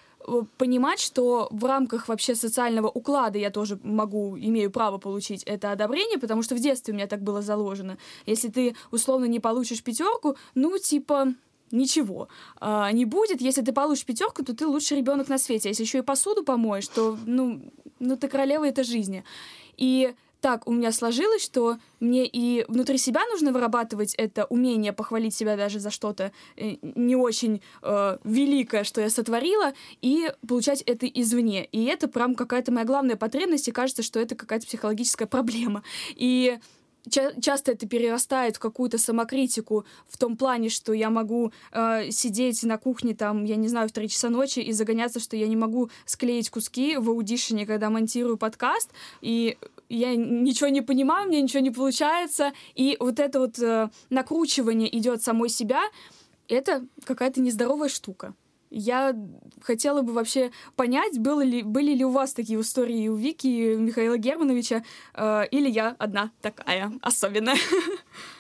понимать, что в рамках вообще социального уклада я тоже могу, имею право получить это одобрение, потому что в детстве у меня так было заложено. Если ты условно не получишь пятерку, ну, типа, ничего а, не будет. Если ты получишь пятерку, то ты лучший ребенок на свете. А если еще и посуду помоешь, то, ну, ну ты королева этой жизни. И так у меня сложилось, что мне и внутри себя нужно вырабатывать это умение похвалить себя даже за что-то э, не очень э, великое, что я сотворила, и получать это извне. И это прям какая-то моя главная потребность, и кажется, что это какая-то психологическая проблема. И ча- часто это перерастает в какую-то самокритику в том плане, что я могу э, сидеть на кухне там, я не знаю, в 3 часа ночи и загоняться, что я не могу склеить куски в аудишене, когда монтирую подкаст, и я ничего не понимаю, мне ничего не получается, и вот это вот э, накручивание идет самой себя, это какая-то нездоровая штука. Я хотела бы вообще понять, было ли, были ли у вас такие истории у Вики и Михаила Германовича, э, или я одна такая особенная.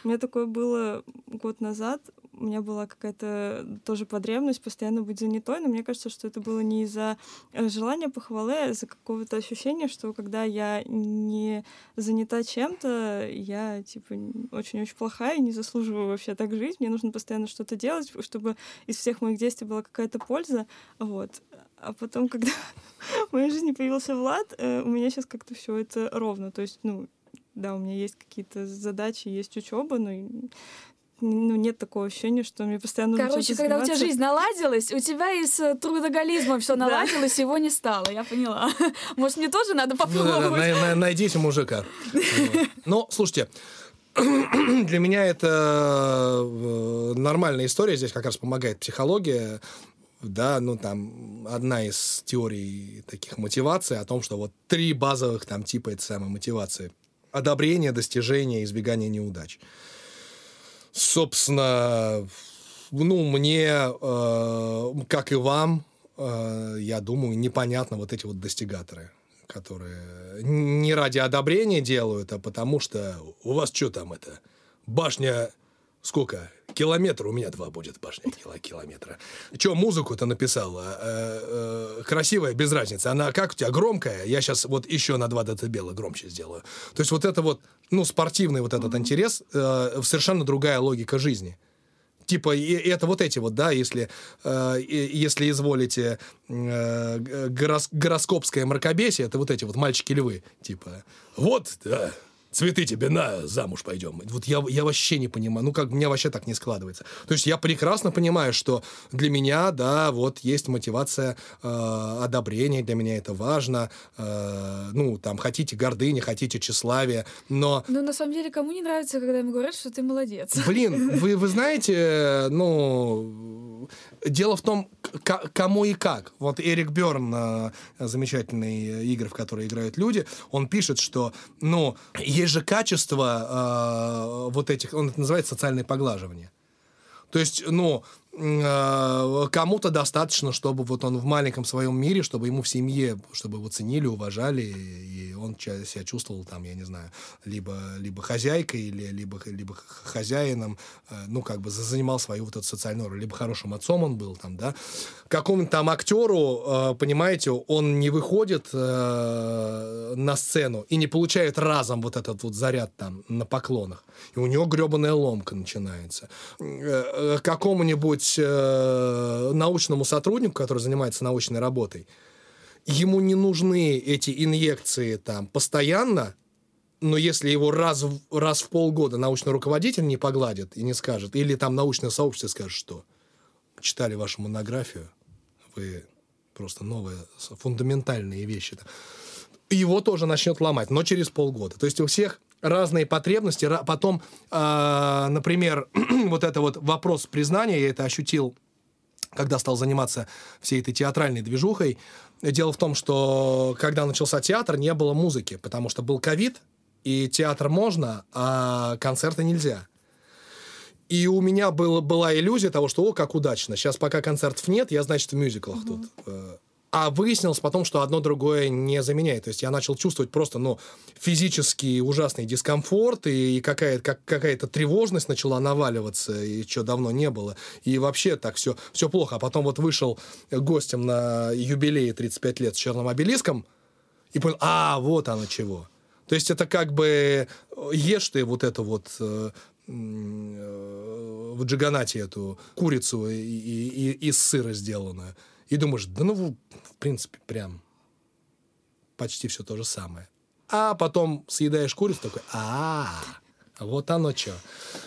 У меня такое было год назад у меня была какая-то тоже потребность постоянно быть занятой, но мне кажется, что это было не из-за э, желания похвалы, а из-за какого-то ощущения, что когда я не занята чем-то, я, типа, очень-очень плохая и не заслуживаю вообще так жить. Мне нужно постоянно что-то делать, чтобы из всех моих действий была какая-то польза. Вот. А потом, когда в моей жизни появился Влад, э, у меня сейчас как-то все это ровно. То есть, ну, да, у меня есть какие-то задачи, есть учеба, но ну, нет такого ощущения, что мне постоянно Короче, когда у тебя жизнь наладилась, у тебя и с трудоголизмом все наладилось, его не стало, я поняла. Может, мне тоже надо попробовать? Найдите мужика. Ну, слушайте, для меня это э, нормальная история, здесь как раз помогает психология, да, ну там одна из теорий таких мотиваций о том, что вот три базовых там типа этой самой мотивации. Одобрение, достижение, избегание неудач. Собственно, ну, мне, э, как и вам, э, я думаю, непонятно вот эти вот достигаторы, которые не ради одобрения делают, а потому что у вас что там это? Башня сколько? Километр у меня два будет башня километра. Че, музыку-то написал? Э, э, красивая, без разницы. Она как у тебя, громкая? Я сейчас вот еще на 2 дБ громче сделаю. То есть вот это вот, ну, спортивный вот этот интерес, э, совершенно другая логика жизни. Типа, и, это вот эти вот, да, если, э, если изволите э, горос, гороскопское мракобесие, это вот эти вот мальчики-львы. Типа, вот, да, цветы тебе на, замуж пойдем. Вот я, я вообще не понимаю, ну как, у меня вообще так не складывается. То есть я прекрасно понимаю, что для меня, да, вот есть мотивация э, одобрения, для меня это важно, э, ну, там, хотите гордыни, хотите тщеславия, но... Ну, на самом деле, кому не нравится, когда ему говорят, что ты молодец? Блин, вы, вы знаете, ну, дело в том, кому и как. Вот Эрик Берн, э, замечательный игры, в которые играют люди, он пишет, что, ну, есть же качество э, вот этих, он это называет социальное поглаживание. То есть, ну, Э, кому-то достаточно, чтобы вот он в маленьком своем мире, чтобы ему в семье, чтобы его ценили, уважали, и он себя чувствовал там, я не знаю, либо, либо хозяйкой, или, либо, либо хозяином, э, ну, как бы занимал свою вот эту социальную роль, либо хорошим отцом он был там, да. Какому-нибудь там актеру, э, понимаете, он не выходит на сцену и не получает разом вот этот вот заряд там на поклонах. И у него гребаная ломка начинается. Какому-нибудь какому-нибудь э, научному сотруднику, который занимается научной работой, ему не нужны эти инъекции там постоянно, но если его раз, раз в полгода научный руководитель не погладит и не скажет, или там научное сообщество скажет, что читали вашу монографию, вы просто новые, фундаментальные вещи. Его тоже начнет ломать, но через полгода. То есть у всех разные потребности. Потом, э, например, вот это вот вопрос признания, я это ощутил, когда стал заниматься всей этой театральной движухой. Дело в том, что когда начался театр, не было музыки, потому что был ковид, и театр можно, а концерты нельзя. И у меня был, была иллюзия того, что, о, как удачно. Сейчас пока концертов нет, я, значит, в мюзиклах uh-huh. тут. Э, а выяснилось потом, что одно другое не заменяет. То есть я начал чувствовать просто, ну, физический ужасный дискомфорт, и какая-то как, какая-то тревожность начала наваливаться, и что давно не было. И вообще так все, все плохо. А потом вот вышел гостем на юбилей 35 лет с черным обелиском, и понял, а, вот оно чего. То есть это как бы ешь ты вот это вот э, э, в джиганате эту курицу и, и, и из сыра сделанную и думаешь, да ну, в принципе, прям почти все то же самое. А потом съедаешь курицу, такой, а, вот оно что.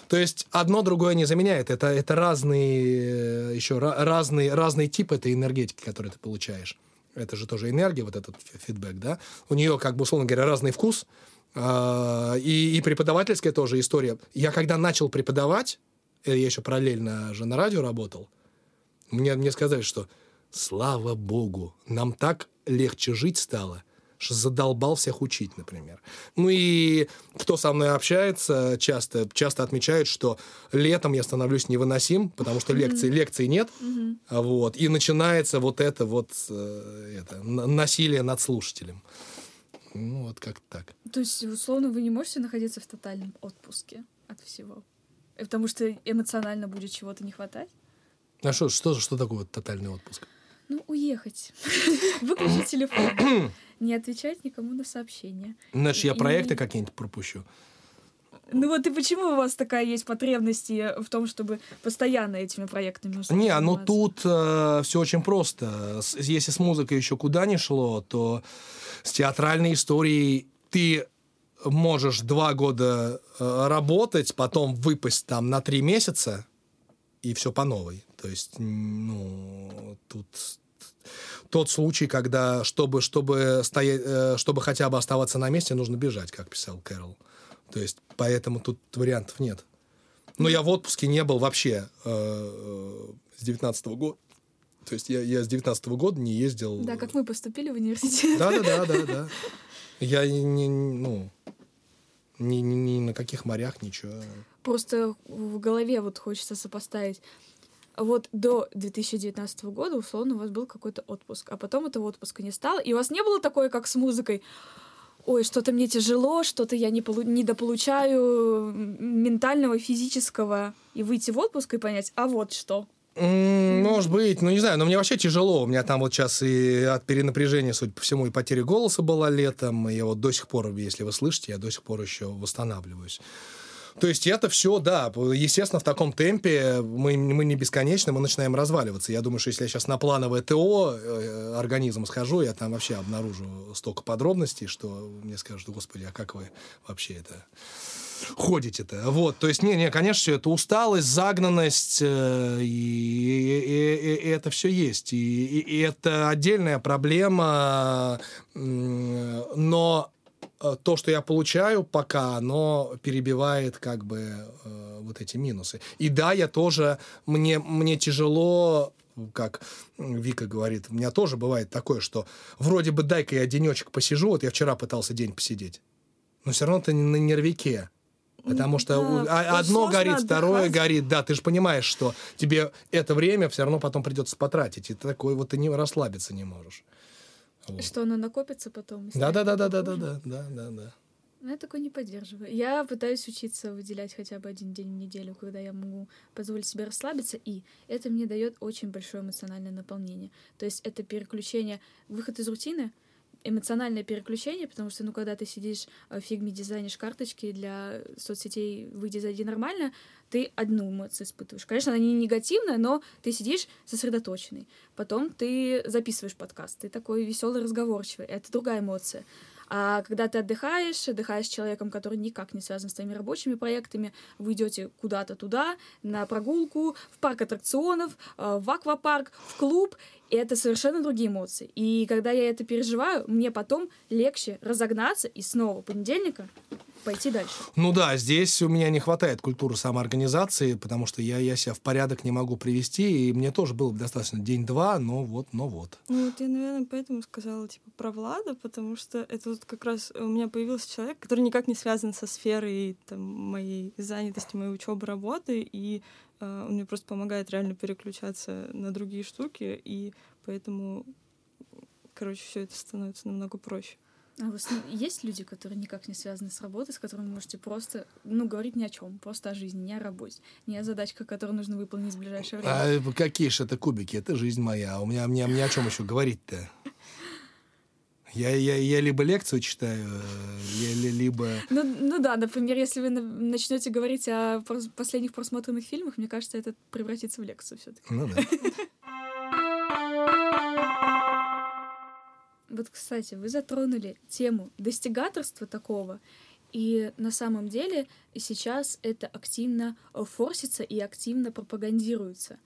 То есть одно другое не заменяет. Это, это разные, э, еще разные, разные типы этой энергетики, которые ты получаешь. Это же тоже энергия, вот этот фидбэк, да. У нее, как бы, условно говоря, разный вкус. А, и, и преподавательская тоже история. Я когда начал преподавать, э, я еще параллельно же на радио работал, мне, мне сказали, что слава богу, нам так легче жить стало, что задолбал всех учить, например. Ну и кто со мной общается, часто, часто отмечает, что летом я становлюсь невыносим, потому что лекций, mm-hmm. лекций нет, mm-hmm. вот, и начинается вот это вот э, это, насилие над слушателем. Ну, вот как так. То есть, условно, вы не можете находиться в тотальном отпуске от всего? Потому что эмоционально будет чего-то не хватать? А что, что, что такое тотальный отпуск? Ну, уехать. Выключить телефон. Не отвечать никому на сообщения. Значит, я проекты какие-нибудь пропущу. Ну вот и почему у вас такая есть потребность в том, чтобы постоянно этими проектами Не, ну тут э, все очень просто. Если с музыкой еще куда ни шло, то с театральной историей ты можешь два года э, работать, потом выпасть там на три месяца, и все по новой. То есть, ну, тут тот случай, когда, чтобы, чтобы, стоять, э, чтобы хотя бы оставаться на месте, нужно бежать, как писал Кэрол. То есть, поэтому тут вариантов нет. Но я в отпуске не был вообще э, э с 19 -го года. То есть я, я с 19 -го года не ездил. Да, как мы поступили в университет. Да, да, да, да, да. Я не, ну, ни, ни, ни на каких морях, ничего. Просто в голове вот хочется сопоставить вот до 2019 года, условно, у вас был какой-то отпуск, а потом этого отпуска не стало, и у вас не было такое, как с музыкой, ой, что-то мне тяжело, что-то я не полу- недополучаю ментального, физического, и выйти в отпуск и понять, а вот что. Может быть, ну не знаю, но мне вообще тяжело. У меня там вот сейчас и от перенапряжения, судя по всему, и потери голоса была летом. И я вот до сих пор, если вы слышите, я до сих пор еще восстанавливаюсь. То есть это все, да, естественно, в таком темпе мы, мы не бесконечно, мы начинаем разваливаться. Я думаю, что если я сейчас на плановое ТО э, организм схожу, я там вообще обнаружу столько подробностей, что мне скажут, господи, а как вы вообще это ходите-то. Вот, то есть, не-не, конечно, все это усталость, загнанность, э, и, и, и, и это все есть. И, и, и это отдельная проблема, но Э, то, что я получаю пока, оно перебивает как бы э, вот эти минусы. И да, я тоже, мне, мне тяжело как Вика говорит, у меня тоже бывает такое, что вроде бы дай-ка я денечек посижу, вот я вчера пытался день посидеть, но все равно ты на нервике. Потому что да, одно горит, отдыхать. второе горит. Да, ты же понимаешь, что тебе это время все равно потом придется потратить. И ты такой вот ты не расслабиться не можешь. Что оно накопится потом? Да, да, да, да, да, да, да, да, да, да. Я такое не поддерживаю. Я пытаюсь учиться выделять хотя бы один день в неделю, когда я могу позволить себе расслабиться, и это мне дает очень большое эмоциональное наполнение. То есть это переключение, выход из рутины, эмоциональное переключение, потому что, ну, когда ты сидишь в фигме, дизайнишь карточки для соцсетей «Выйди, зайди нормально», ты одну эмоцию испытываешь. Конечно, она не негативная, но ты сидишь сосредоточенный. Потом ты записываешь подкаст, ты такой веселый, разговорчивый. Это другая эмоция. А когда ты отдыхаешь, отдыхаешь с человеком, который никак не связан с твоими рабочими проектами, вы идете куда-то туда, на прогулку, в парк аттракционов, э, в аквапарк, в клуб, и это совершенно другие эмоции. И когда я это переживаю, мне потом легче разогнаться и снова понедельника пойти дальше. Ну да, здесь у меня не хватает культуры самоорганизации, потому что я, я себя в порядок не могу привести, и мне тоже было бы достаточно день-два, но вот, но вот. Ну вот я, наверное, поэтому сказала, типа, про Влада, потому что это вот как раз у меня появился человек, который никак не связан со сферой там, моей занятости, моей учебы, работы, и э, он мне просто помогает реально переключаться на другие штуки, и поэтому, короче, все это становится намного проще. А у вас есть люди, которые никак не связаны с работой, с которыми вы можете просто, ну, говорить ни о чем, просто о жизни, не о работе, не о задачках, которые нужно выполнить в ближайшее время? А какие же это кубики? Это жизнь моя. У меня, мне, мне о чем еще говорить-то? Я, я, я либо лекцию читаю, я, либо... Ну, ну да, например, если вы начнете говорить о последних просмотренных фильмах, мне кажется, это превратится в лекцию все-таки. Ну да. Вот, кстати, вы затронули тему достигаторства такого, и на самом деле сейчас это активно форсится и активно пропагандируется.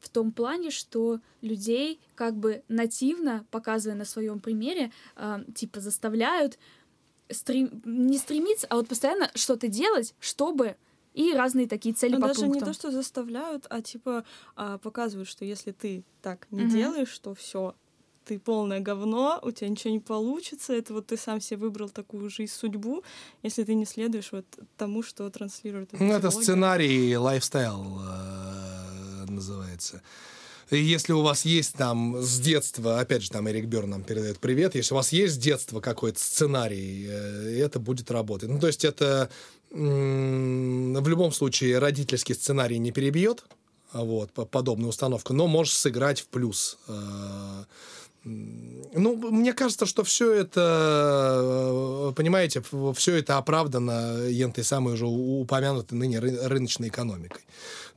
В том плане, что людей как бы нативно, показывая на своем примере, э, типа заставляют стрем... не стремиться, а вот постоянно что-то делать, чтобы и разные такие цели ну, по даже пунктам. не то, что заставляют, а типа а, показывают, что если ты так не Мгм. делаешь, то все, ты полное говно, у тебя ничего не получится, это вот ты сам себе выбрал такую жизнь, судьбу, если ты не следуешь вот тому, что транслирует Ну, это сценарий лайфстайл э, называется. И Если у вас есть там с детства, опять же, там Эрик Берн нам передает привет, если у вас есть с детства какой-то сценарий, э, это будет работать. Ну, то есть это в любом случае родительский сценарий не перебьет, вот, по- подобная установка, но можешь сыграть в плюс. Ну, мне кажется, что все это, э, понимаете, все это оправдано ентой самой уже упомянутой ныне ры- рыночной экономикой.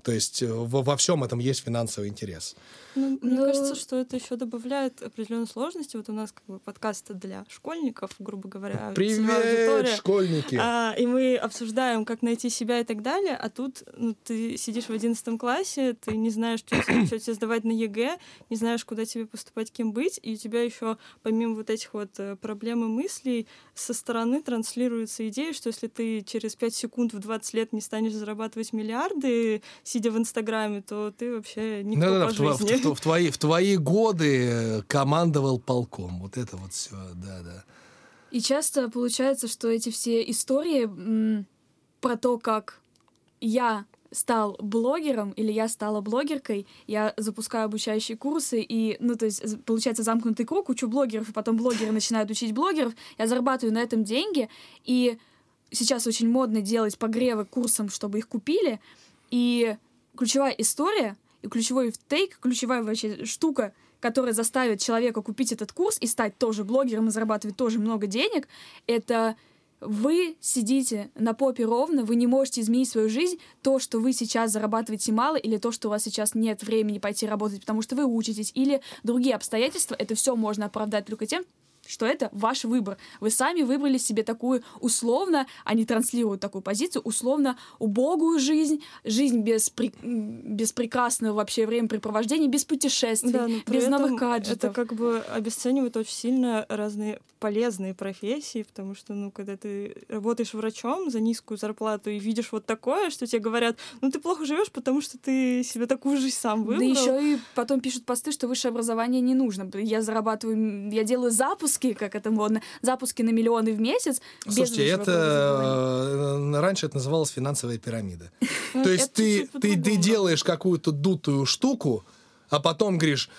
То есть э, во, во всем этом есть финансовый интерес. Ну, мне Ну, кажется, что это еще добавляет определенной сложности. Вот у нас как бы подкаст для школьников, грубо говоря, Привет, школьники! А, и мы обсуждаем, как найти себя и так далее, а тут ну, ты сидишь в одиннадцатом классе, ты не знаешь, что, тебе- что тебе сдавать на ЕГЭ, не знаешь, куда тебе поступать, кем быть, и у тебя еще, помимо вот этих вот э, проблем и мыслей, со стороны транслируется идея, что если ты через 5 секунд в 20 лет не станешь зарабатывать миллиарды, сидя в Инстаграме, то ты вообще никто Да-да-да, по в, в- в- в твои, в твои годы э, командовал полком. Вот это вот все, да-да. И часто получается, что эти все истории м, про то, как я стал блогером или я стала блогеркой, я запускаю обучающие курсы, и, ну, то есть, получается замкнутый круг, учу блогеров, и потом блогеры начинают учить блогеров, я зарабатываю на этом деньги, и сейчас очень модно делать погревы курсам, чтобы их купили, и ключевая история, и ключевой тейк, ключевая вообще штука, которая заставит человека купить этот курс и стать тоже блогером и зарабатывать тоже много денег, это вы сидите на попе ровно, вы не можете изменить свою жизнь, то, что вы сейчас зарабатываете мало, или то, что у вас сейчас нет времени пойти работать, потому что вы учитесь, или другие обстоятельства, это все можно оправдать только тем, что это ваш выбор. Вы сами выбрали себе такую условно, они транслируют такую позицию, условно убогую жизнь, жизнь без, при- без прекрасного вообще времяпрепровождения, без путешествий, Да, без новых гаджетов. Это как бы обесценивает очень сильно разные полезные профессии, потому что, ну, когда ты работаешь врачом за низкую зарплату и видишь вот такое, что тебе говорят, ну, ты плохо живешь, потому что ты себе такую жизнь сам выбрал. Да еще и потом пишут посты, что высшее образование не нужно. Я зарабатываю, я делаю запуски, как это модно, запуски на миллионы в месяц. Слушайте, это э, раньше это называлось финансовая пирамида. Ну, То есть ты, ты, ты делаешь какую-то дутую штуку, а потом говоришь,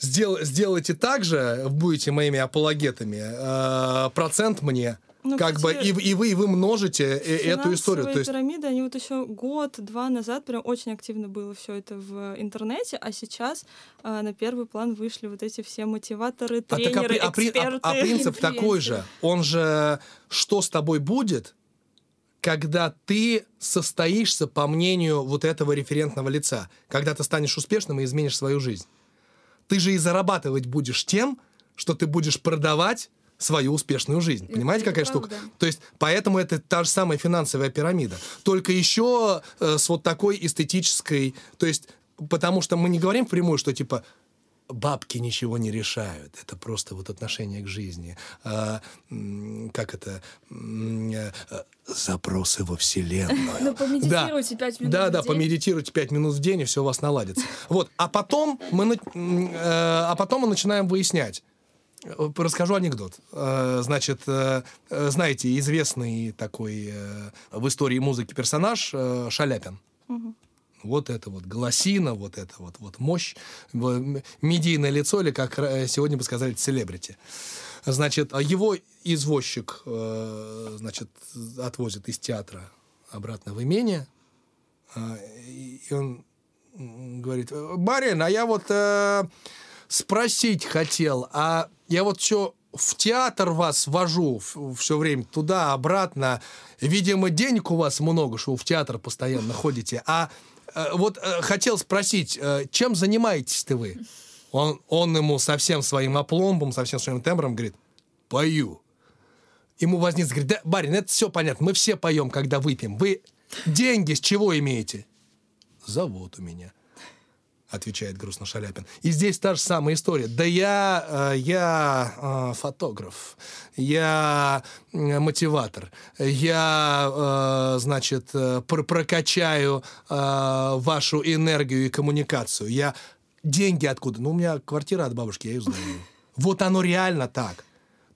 «Сдел- сделайте так же, будете моими апологетами, э, процент мне, Ну, как бы, кстати, и, в- и вы, и вы множите э, эту историю. То есть, пирамиды, они вот еще год-два назад прям очень активно было все это в интернете, а сейчас а, на первый план вышли вот эти все мотиваторы, а, так, а, тренеры, при- а а- эксперты. а принцип такой же. Он же, что с тобой будет, когда ты состоишься по мнению вот этого референтного лица, когда ты станешь успешным и изменишь свою жизнь. Ты же и зарабатывать будешь тем, что ты будешь продавать свою успешную жизнь. Это Понимаете, какая штука? правда. То есть, поэтому это та же самая финансовая пирамида. Только еще э, с вот такой эстетической... То есть, потому что мы не говорим прямую, что типа бабки ничего не решают. Это просто вот отношение к жизни. А, как это? Э, Запросы во Вселенную. Ну, помедитируйте пять минут Да, в да, день. помедитируйте 5 минут в день, и все у вас наладится. Вот. А потом мы, э, а потом мы начинаем выяснять. Расскажу анекдот. Э, Значит, э, э, знаете, известный такой в истории музыки персонаж Шаляпин. Вот это вот голосина, вот это вот, вот мощь, медийное лицо, или как сегодня бы сказали, селебрити. Значит, а его извозчик, значит, отвозит из театра обратно в имение, и он говорит, Барин, а я вот спросить хотел, а я вот все в театр вас вожу все время туда, обратно. Видимо, денег у вас много, что вы в театр постоянно ходите. А э, вот э, хотел спросить, э, чем занимаетесь-то вы? Он, он ему со всем своим опломбом, со всем своим тембром говорит, пою. Ему возница говорит, да, барин, это все понятно, мы все поем, когда выпьем. Вы деньги с чего имеете? Завод у меня отвечает грустно Шаляпин. И здесь та же самая история. Да я, э, я э, фотограф, я э, мотиватор, я, значит, прокачаю вашу энергию и коммуникацию. Я деньги откуда? Ну, у меня квартира от бабушки, я ее знаю. Вот оно реально так.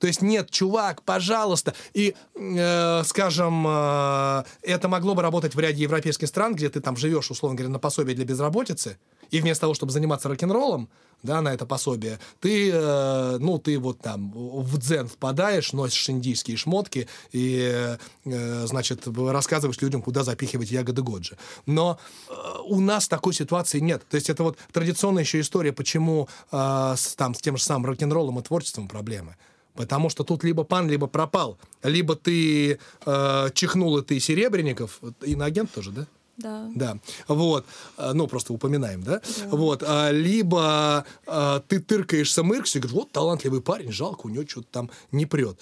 То есть нет, чувак, пожалуйста. И, э, скажем, э, это могло бы работать в ряде европейских стран, где ты там живешь, условно говоря, на пособие для безработицы, и вместо того, чтобы заниматься рок-н-роллом, да, на это пособие, ты, э, ну, ты вот там в дзен впадаешь, носишь индийские шмотки и, э, значит, рассказываешь людям, куда запихивать ягоды Годжи. Но э, у нас такой ситуации нет. То есть это вот традиционная еще история, почему э, с, там, с тем же самым рок-н-роллом и творчеством проблемы. Потому что тут либо пан, либо пропал. Либо ты э, чихнул, и ты Серебренников, иноагент тоже, да? Да. Да. Вот. Э, ну, просто упоминаем, да? да. Вот. А, либо а, ты тыркаешься Мырксу и говоришь, вот талантливый парень, жалко, у него что-то там не прет.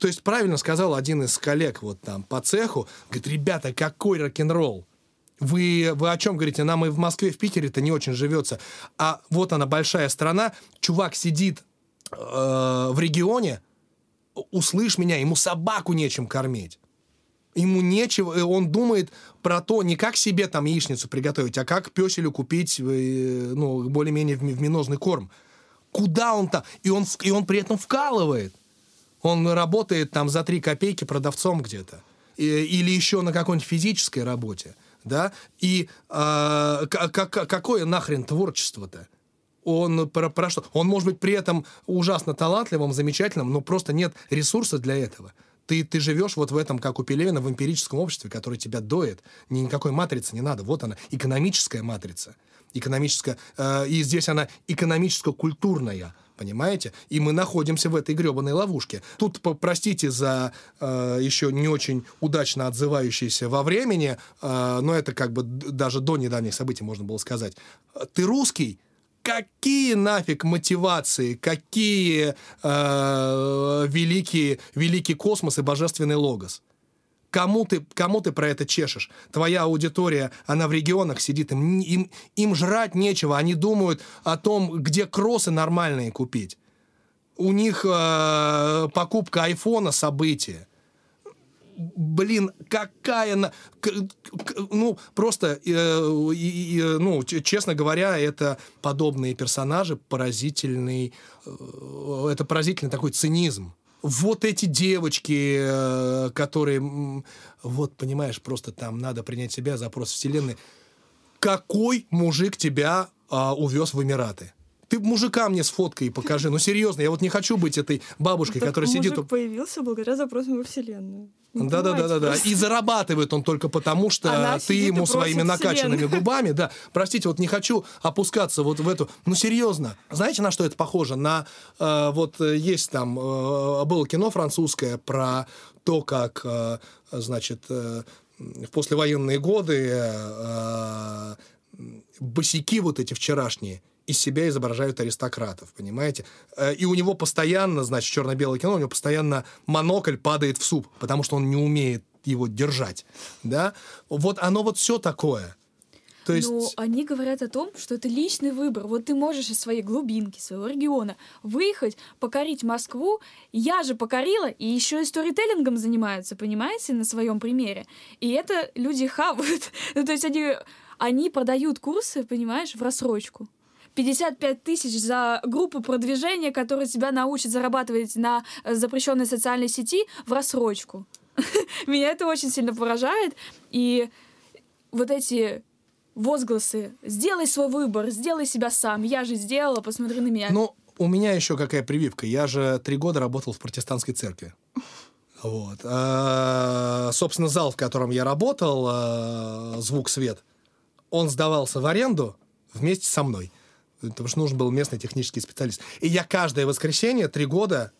То есть правильно сказал один из коллег вот там по цеху, говорит, ребята, какой рок-н-ролл? Вы, вы о чем говорите? Нам и в Москве, в Питере-то не очень живется. А вот она, большая страна, чувак сидит э, в регионе, услышь меня, ему собаку нечем кормить. Ему нечего, он думает про то, не как себе там яичницу приготовить, а как песелю купить, э, ну, более-менее вминозный корм. Куда он там? И он, и он при этом вкалывает. Он работает там за три копейки продавцом где-то. Или еще на какой-нибудь физической работе. Да? И э, как, какое нахрен творчество-то? Он про, про что? Он может быть при этом ужасно талантливым, замечательным, но просто нет ресурса для этого. Ты, ты живешь вот в этом, как у Пелевина, в эмпирическом обществе, которое тебя доет. Ни, никакой матрицы не надо. Вот она, экономическая матрица. Экономическая, э, и здесь она экономическо-культурная понимаете? И мы находимся в этой гребаной ловушке. Тут, простите за э, еще не очень удачно отзывающиеся во времени, э, но это как бы даже до недавних событий можно было сказать. Ты русский, какие нафиг мотивации, какие э, великие, великий космос и божественный логос? Кому ты, кому ты про это чешешь? Твоя аудитория, она в регионах сидит, им, им, им жрать нечего, они думают о том, где кроссы нормальные купить. У них э, покупка айфона событие блин, какая... На... Ну, просто, э, э, ну, честно говоря, это подобные персонажи, поразительный... Э, это поразительный такой цинизм. Вот эти девочки, э, которые... Вот, понимаешь, просто там надо принять себя, запрос вселенной. Какой мужик тебя э, увез в Эмираты? Ты мужика мне сфоткай и покажи. Ну, серьезно, я вот не хочу быть этой бабушкой, так которая мужик сидит... появился благодаря запросам во Вселенную. Да, да, да, да, да. И зарабатывает он только потому, что Она ты ему своими накачанными губами, да. Простите, вот не хочу опускаться вот в эту. Ну серьезно, знаете, на что это похоже? На э, вот э, есть там э, было кино французское про то, как, э, значит, э, в послевоенные годы э, босики вот эти вчерашние из себя изображают аристократов, понимаете? Э, и у него постоянно, значит, черно-белое кино, у него постоянно монокль падает в суп, потому что он не умеет его держать, да? Вот оно вот все такое. То есть... Но они говорят о том, что это личный выбор. Вот ты можешь из своей глубинки, своего региона выехать, покорить Москву. Я же покорила, и еще и сторителлингом занимаются, понимаете, на своем примере. И это люди хавают. ну, то есть они, они продают курсы, понимаешь, в рассрочку. 55 тысяч за группу продвижения, которая тебя научит зарабатывать на э, запрещенной социальной сети в рассрочку. Меня это очень сильно поражает. И вот эти возгласы «сделай свой выбор, сделай себя сам, я же сделала, посмотри на меня». Ну, у меня еще какая прививка. Я же три года работал в протестантской церкви. Вот. А, собственно, зал, в котором я работал, а, звук, свет, он сдавался в аренду вместе со мной потому что нужен был местный технический специалист. И я каждое воскресенье три года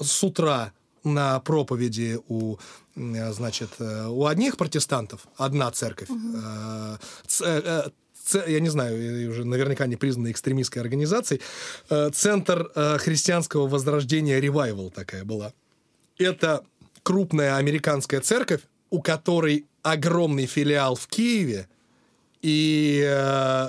с утра на проповеди у, значит, э, у одних протестантов, одна церковь, угу. ц- я не знаю, уже наверняка не признанной экстремистской организацией, э, Центр э, христианского возрождения Ревайвал такая была. Это крупная американская церковь, у которой огромный филиал в Киеве, и э,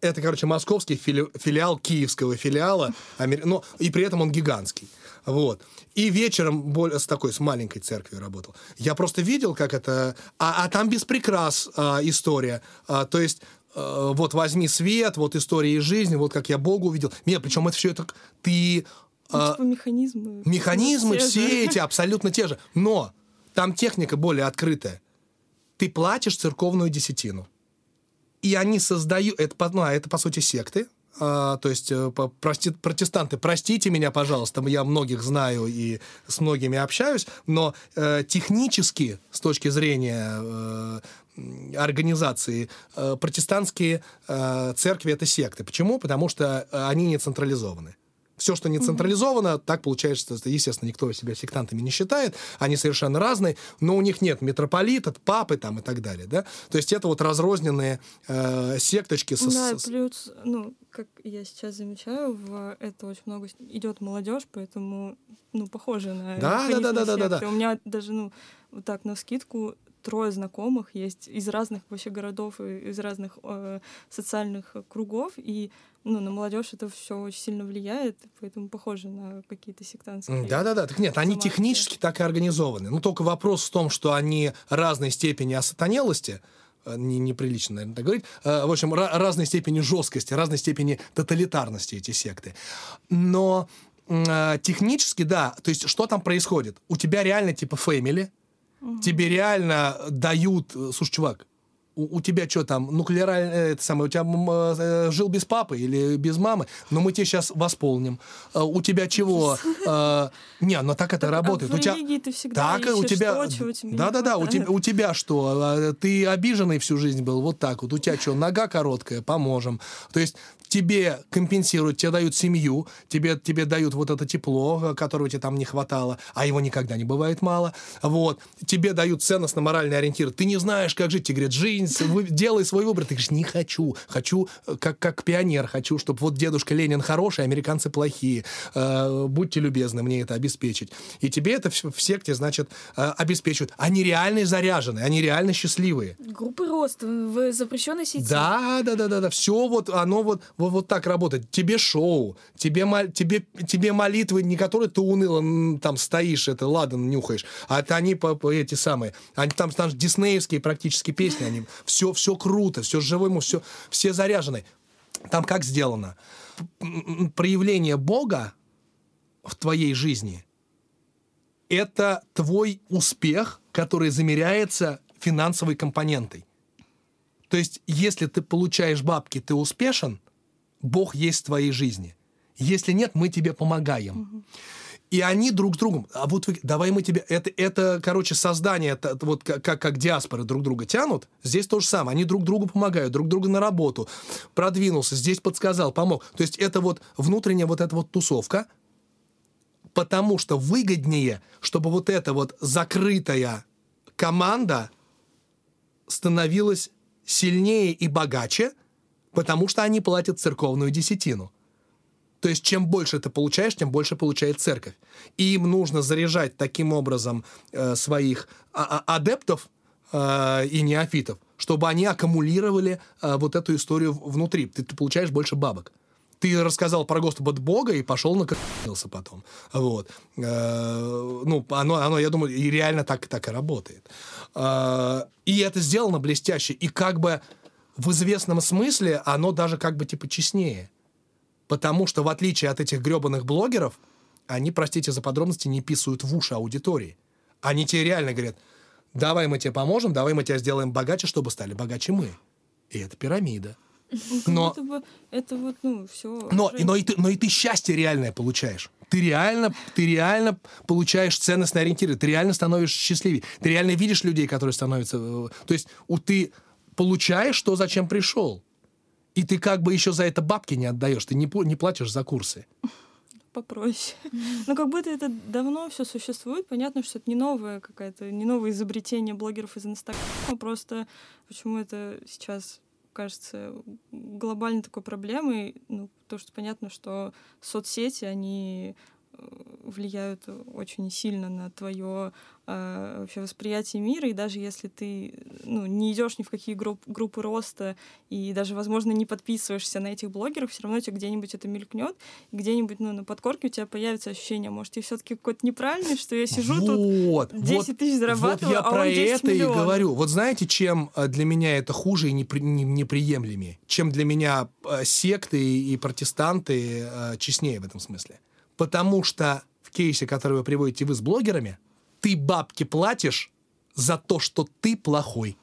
это, короче, московский фили- филиал киевского филиала, амер- но и при этом он гигантский. Вот. И вечером более, с такой, с маленькой церковью работал. Я просто видел, как это... А, а там без прикрас а, история. А, то есть э, вот возьми свет, вот история из жизни, вот как я Бога увидел. Нет, причем это все это ты... Ну, а, типа механизмы. Механизмы Все все же. эти абсолютно те же. Но там техника более открытая. Ты платишь церковную десятину. И они создают... Это, ну, а это по сути, секты. А, то есть э, прости- протестанты, простите меня, пожалуйста, я многих знаю и с многими общаюсь, но э, технически, с точки зрения э, организации, э, протестантские э, церкви — это секты. Почему? Потому что э, они не централизованы. Все, что не централизовано, так получается, естественно, никто себя сектантами не считает, они совершенно разные, но у них нет митрополита, папы там и так далее, да? То есть это вот разрозненные э, секточки со... Да, с- плюс, ну, как я сейчас замечаю, в это очень много идет молодежь, поэтому, ну, похоже на Да, да, да, да, да, секты. да. У меня даже, ну, вот так на скидку трое знакомых есть из разных вообще городов из разных э, социальных кругов, и ну, на молодежь это все очень сильно влияет, поэтому похоже на какие-то сектантские. Да-да-да, так нет, они технически так и организованы. Ну, только вопрос в том, что они разной степени осатанелости, э, не, неприлично, наверное, так говорить. Э, В общем, ра- разной степени жесткости, разной степени тоталитарности эти секты. Но э, технически, да, то есть что там происходит? У тебя реально типа фэмили, тебе реально дают... Слушай, чувак, у, у тебя что там, нуклеарное, это самое, у тебя м, э, жил без папы или без мамы, но мы тебе сейчас восполним. Э, У тебя чего? Э, Не, но так это Так, а работает. в У тебя... ты всегда Так, у тебя... то, чего тебе не Да-да-да, у тебя, у тебя что? А, Ты обиженный всю жизнь был, вот так вот. У тебя что, нога короткая, поможем. То есть тебе компенсируют, тебе дают семью, тебе, тебе дают вот это тепло, которого тебе там не хватало, а его никогда не бывает мало. Вот. Тебе дают ценностно-моральный ориентир. Ты не знаешь, как жить. Тебе говорят, жизнь, делай свой выбор. Ты говоришь, не хочу. Хочу, э, как, как пионер, хочу, чтобы вот дедушка Ленин хороший, американцы плохие. Э, будьте любезны мне это обеспечить. И тебе это в, в секте, значит, э, обеспечивают. Они реально заряжены, они реально счастливые. Группы роста в запрещенной сети. Да, да, да, да, да. Все вот, оно вот, вот, вот так работает. Тебе шоу, тебе, тебе, тебе молитвы, не которые ты уныло там стоишь, это ладан нюхаешь, а это они по, по эти самые, они там, там диснеевские практически песни, они все, все круто, все живому, все, все заряжены. Там как сделано? Проявление Бога в твоей жизни — это твой успех, который замеряется финансовой компонентой. То есть, если ты получаешь бабки, ты успешен, Бог есть в твоей жизни. Если нет, мы тебе помогаем. И они друг с другом, а вот вы, давай мы тебе, это, это короче, создание, это, вот как, как, диаспоры друг друга тянут, здесь то же самое, они друг другу помогают, друг другу на работу, продвинулся, здесь подсказал, помог. То есть это вот внутренняя вот эта вот тусовка, потому что выгоднее, чтобы вот эта вот закрытая команда становилась сильнее и богаче, потому что они платят церковную десятину. То есть чем больше ты получаешь, тем больше получает церковь. И им нужно заряжать таким образом э, своих а- а- адептов э, и неофитов, чтобы они аккумулировали э, вот эту историю внутри. Ты, ты получаешь больше бабок. Ты рассказал про Господа Бога и пошел накрылся потом. Вот. Э, ну, оно, оно, я думаю, и реально так, так и работает. Э, и это сделано блестяще. И как бы в известном смысле оно даже как бы типа честнее. Потому что, в отличие от этих гребаных блогеров, они, простите за подробности, не писают в уши аудитории. Они тебе реально говорят, давай мы тебе поможем, давай мы тебя сделаем богаче, чтобы стали богаче мы. И это пирамида. Но- это вот, ну, все. Но, и- но, и ты, но и ты счастье реальное получаешь. Ты реально, ты реально получаешь ценностные ориентиры, ты реально становишься счастливее. Ты реально видишь людей, которые становятся... э, То есть у, ты получаешь то, зачем пришел. И ты как бы еще за это бабки не отдаешь, ты не, не платишь за курсы. попроще. Но как будто это давно все существует. Понятно, что это не новое какое-то, не новое изобретение блогеров из Инстаграма. Просто почему это сейчас кажется глобальной такой проблемой. Ну, то, что понятно, что соцсети, они влияют очень сильно на твое э, вообще восприятие мира, и даже если ты ну, не идешь ни в какие групп, группы роста, и даже, возможно, не подписываешься на этих блогеров, все равно тебе где-нибудь это мелькнет, где-нибудь ну, на подкорке у тебя появится ощущение, может, ты все-таки какой-то неправильный, что я сижу вот, тут 10 вот, тысяч зарабатываю, вот я а про он 10 это миллионов. и говорю. Вот знаете, чем э, для меня это хуже и непри, не- неприемлемее? Чем для меня э, секты и протестанты э, честнее в этом смысле? Потому что в кейсе, который вы приводите вы с блогерами, ты бабки платишь за то, что ты плохой.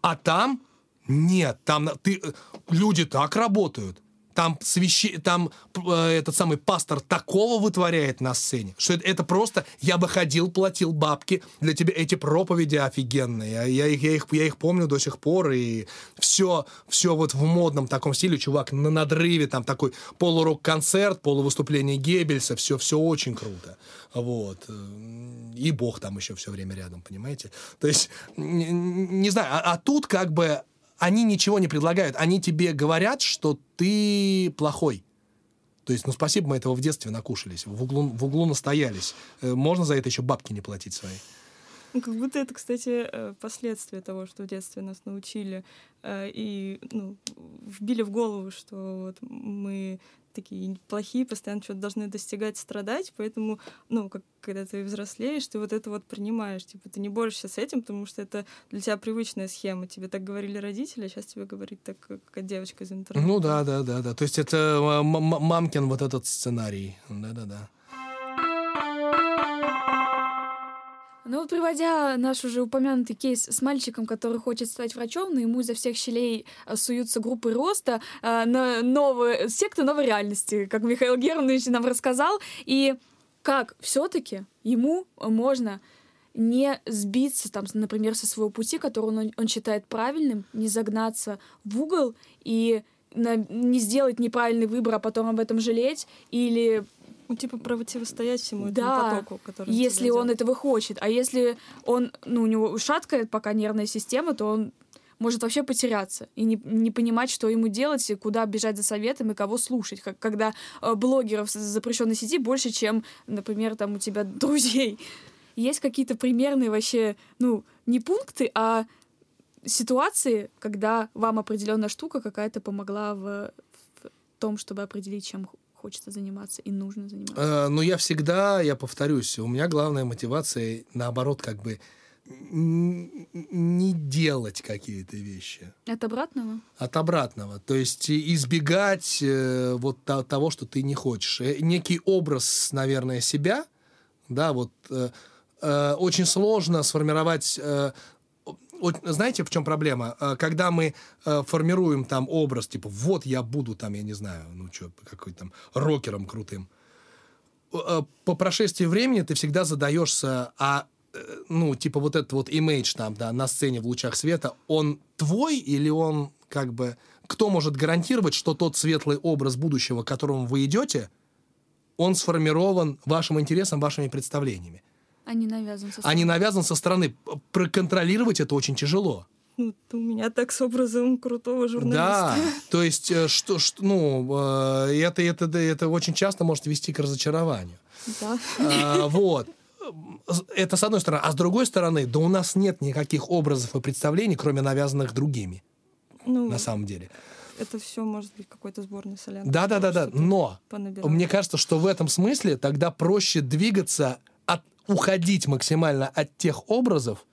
А там нет, там ты, э, люди так работают. Там, свящи, там э, этот самый пастор такого вытворяет на сцене, что это, это просто я бы ходил, платил бабки для тебя. Эти проповеди офигенные. Я, я их, я, их, я их помню до сих пор. И все, все вот в модном таком стиле. Чувак на надрыве, там такой полурок-концерт, полувыступление Геббельса. Все, все очень круто. Вот. И Бог там еще все время рядом, понимаете? То есть, не, не знаю, а, а тут как бы они ничего не предлагают. Они тебе говорят, что ты плохой. То есть, ну, спасибо, мы этого в детстве накушались, в углу, в углу настоялись. Э, Можно за это еще бабки не платить свои. Ну, как будто это, кстати, э, последствия того, что в детстве нас научили э, и ну, вбили в голову, что вот мы такие плохие, постоянно что-то должны достигать, страдать, поэтому, ну, как, когда ты взрослеешь, ты вот это вот принимаешь, типа, ты не борешься с этим, потому что это для тебя привычная схема. Тебе так говорили родители, а сейчас тебе говорит так, как девочка из интернета. Ну да, да, да, да. То есть это э, м- мамкин вот этот сценарий. Да-да-да. Ну приводя наш уже упомянутый кейс с мальчиком, который хочет стать врачом, но ему изо всех щелей э, суются группы роста э, на новые, секты новой реальности, как Михаил Германович нам рассказал, и как все-таки ему можно не сбиться, там, например, со своего пути, который он, он считает правильным, не загнаться в угол и на- не сделать неправильный выбор, а потом об этом жалеть, или Ну, типа противостоять всему Да, этому потоку, который если он идёт. этого хочет. А если он, ну, у него шаткая пока нервная система, то он может вообще потеряться и не, не понимать, что ему делать, и куда бежать за советом и кого слушать. Как, когда э, блогеров запрещенной сети больше, чем, например, там у тебя друзей. Есть какие-то примерные вообще, ну, не пункты, а ситуации, когда вам определенная штука какая-то помогла в, в том, чтобы определить, чем хочется заниматься и нужно заниматься. Э, Но я всегда, я повторюсь, у меня главная мотивация, наоборот, как бы не делать какие-то вещи. От обратного? От обратного. То есть избегать э, вот то- того, что ты не хочешь. Э, Некий образ, наверное, себя, да, вот э, э, очень сложно сформировать... э, знаете, в чем проблема? Э, Когда мы э, формируем там образ, типа, вот я буду там, я не знаю, ну что, какой там рокером крутым. Э, По прошествии времени ты всегда задаешься, а ну, типа вот этот вот имидж там, да, на сцене в лучах света, он твой или он как бы... Кто может гарантировать, что тот светлый образ будущего, к которому вы идете, он сформирован вашим интересом, вашими представлениями? А не навязан со А не навязан со стороны. Проконтролировать это очень тяжело. Ну, у меня так с образом крутого журналиста. Да, то есть, э, что, что ну, э, это, это, это очень часто может вести к разочарованию. Да. А, Вот. Это с одной стороны. А с другой стороны, да у нас нет никаких образов и представлений, кроме навязанных другими, Ну, на самом деле. это все может быть какой-то сборный солянки. Да, да, да, да. Но понабирал. мне кажется, что в этом смысле тогда проще двигаться, уходить максимально от тех образов,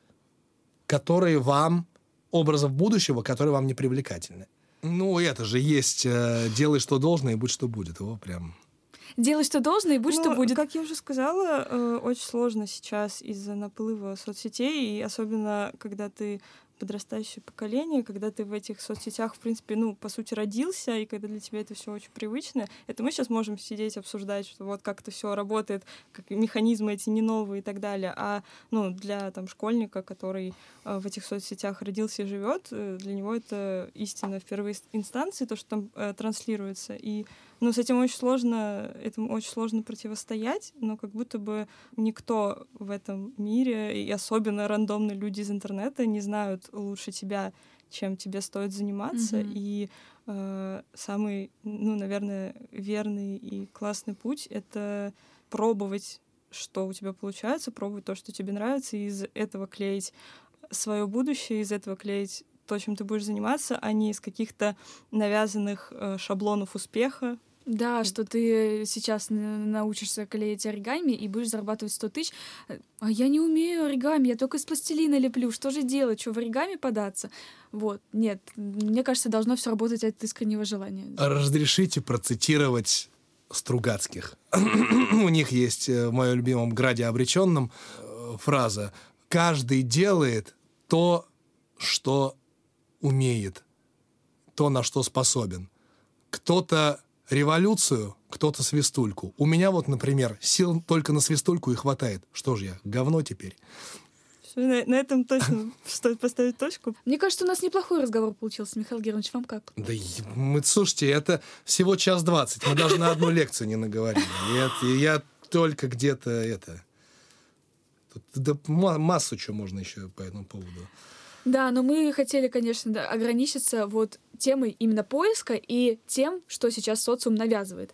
которые вам, образов будущего, которые вам не привлекательны. Ну, это же есть э, «делай, что должно, и будь, что будет». Его прям... Делай, что должно, и будь, что Ну, будет. Как я уже сказала, э, очень сложно сейчас из-за наплыва соцсетей, и особенно когда ты подрастающее поколение, когда ты в этих соцсетях, в принципе, ну, по сути, родился, и когда для тебя это все очень привычно, это мы сейчас можем сидеть, обсуждать, что вот как это все работает, как механизмы эти не новые и так далее. А ну, для там, школьника, который э, в этих соцсетях родился и живет, э, для него это истина в первой инстанции, то, что там э, транслируется. И ну, с этим очень сложно, этому очень сложно противостоять, но как будто бы никто в этом мире, и особенно рандомные люди из интернета, не знают лучше тебя, чем тебе стоит заниматься. Мгм. И э, самый, ну, наверное, верный и классный путь — это пробовать, что у тебя получается, пробовать то, что тебе нравится, и из этого клеить свое будущее, из этого клеить то, чем ты будешь заниматься, а не из каких-то навязанных э, шаблонов успеха. Да, что ты сейчас на- научишься клеить оригами и будешь зарабатывать 100 тысяч. А я не умею оригами, я только из пластилина леплю. Что же делать? Что, в оригами податься? Вот, нет. Мне кажется, должно все работать от искреннего желания. Разрешите процитировать Стругацких. У них есть э, в моем любимом «Граде обреченном» э, фраза «Каждый делает то, что умеет, то, на что способен. Кто-то революцию, кто-то свистульку. У меня вот, например, сил только на свистульку и хватает. Что же я, говно теперь? На, на этом точно стоит поставить точку. Мне кажется, у нас неплохой разговор получился, Михаил Герович. Вам как? Да мы, слушайте, это всего час двадцать. Мы даже на одну лекцию не наговорили. И я только где-то это... Тут, да ма- массу чего можно еще по этому поводу. Да, но мы хотели, конечно, да, ограничиться вот темой именно поиска и тем, что сейчас социум навязывает.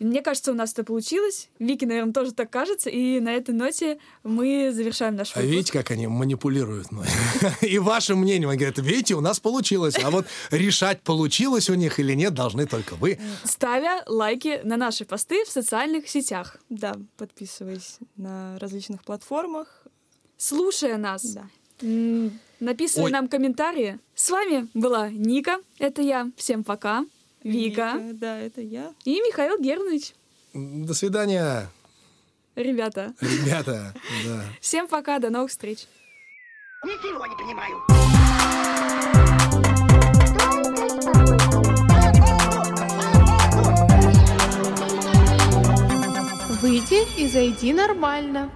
Мне кажется, у нас это получилось. Вики, наверное, тоже так кажется. И на этой ноте мы завершаем наш А выпуск. видите, как они манипулируют мной? И вашим мнением, они говорят, видите, у нас получилось. А вот решать, получилось у них или нет, должны только вы. Ставя лайки на наши посты в социальных сетях. Да, подписываясь на различных платформах. Слушая нас. Да. М, Написывая Ой. нам комментарии. С вами была Ника, это я. Всем пока. Вика, Да, это я. и Михаил Германович. До свидания, Ребята, ребята. Да. всем пока, до новых встреч. Ничего не понимаю. Выйди и зайди нормально.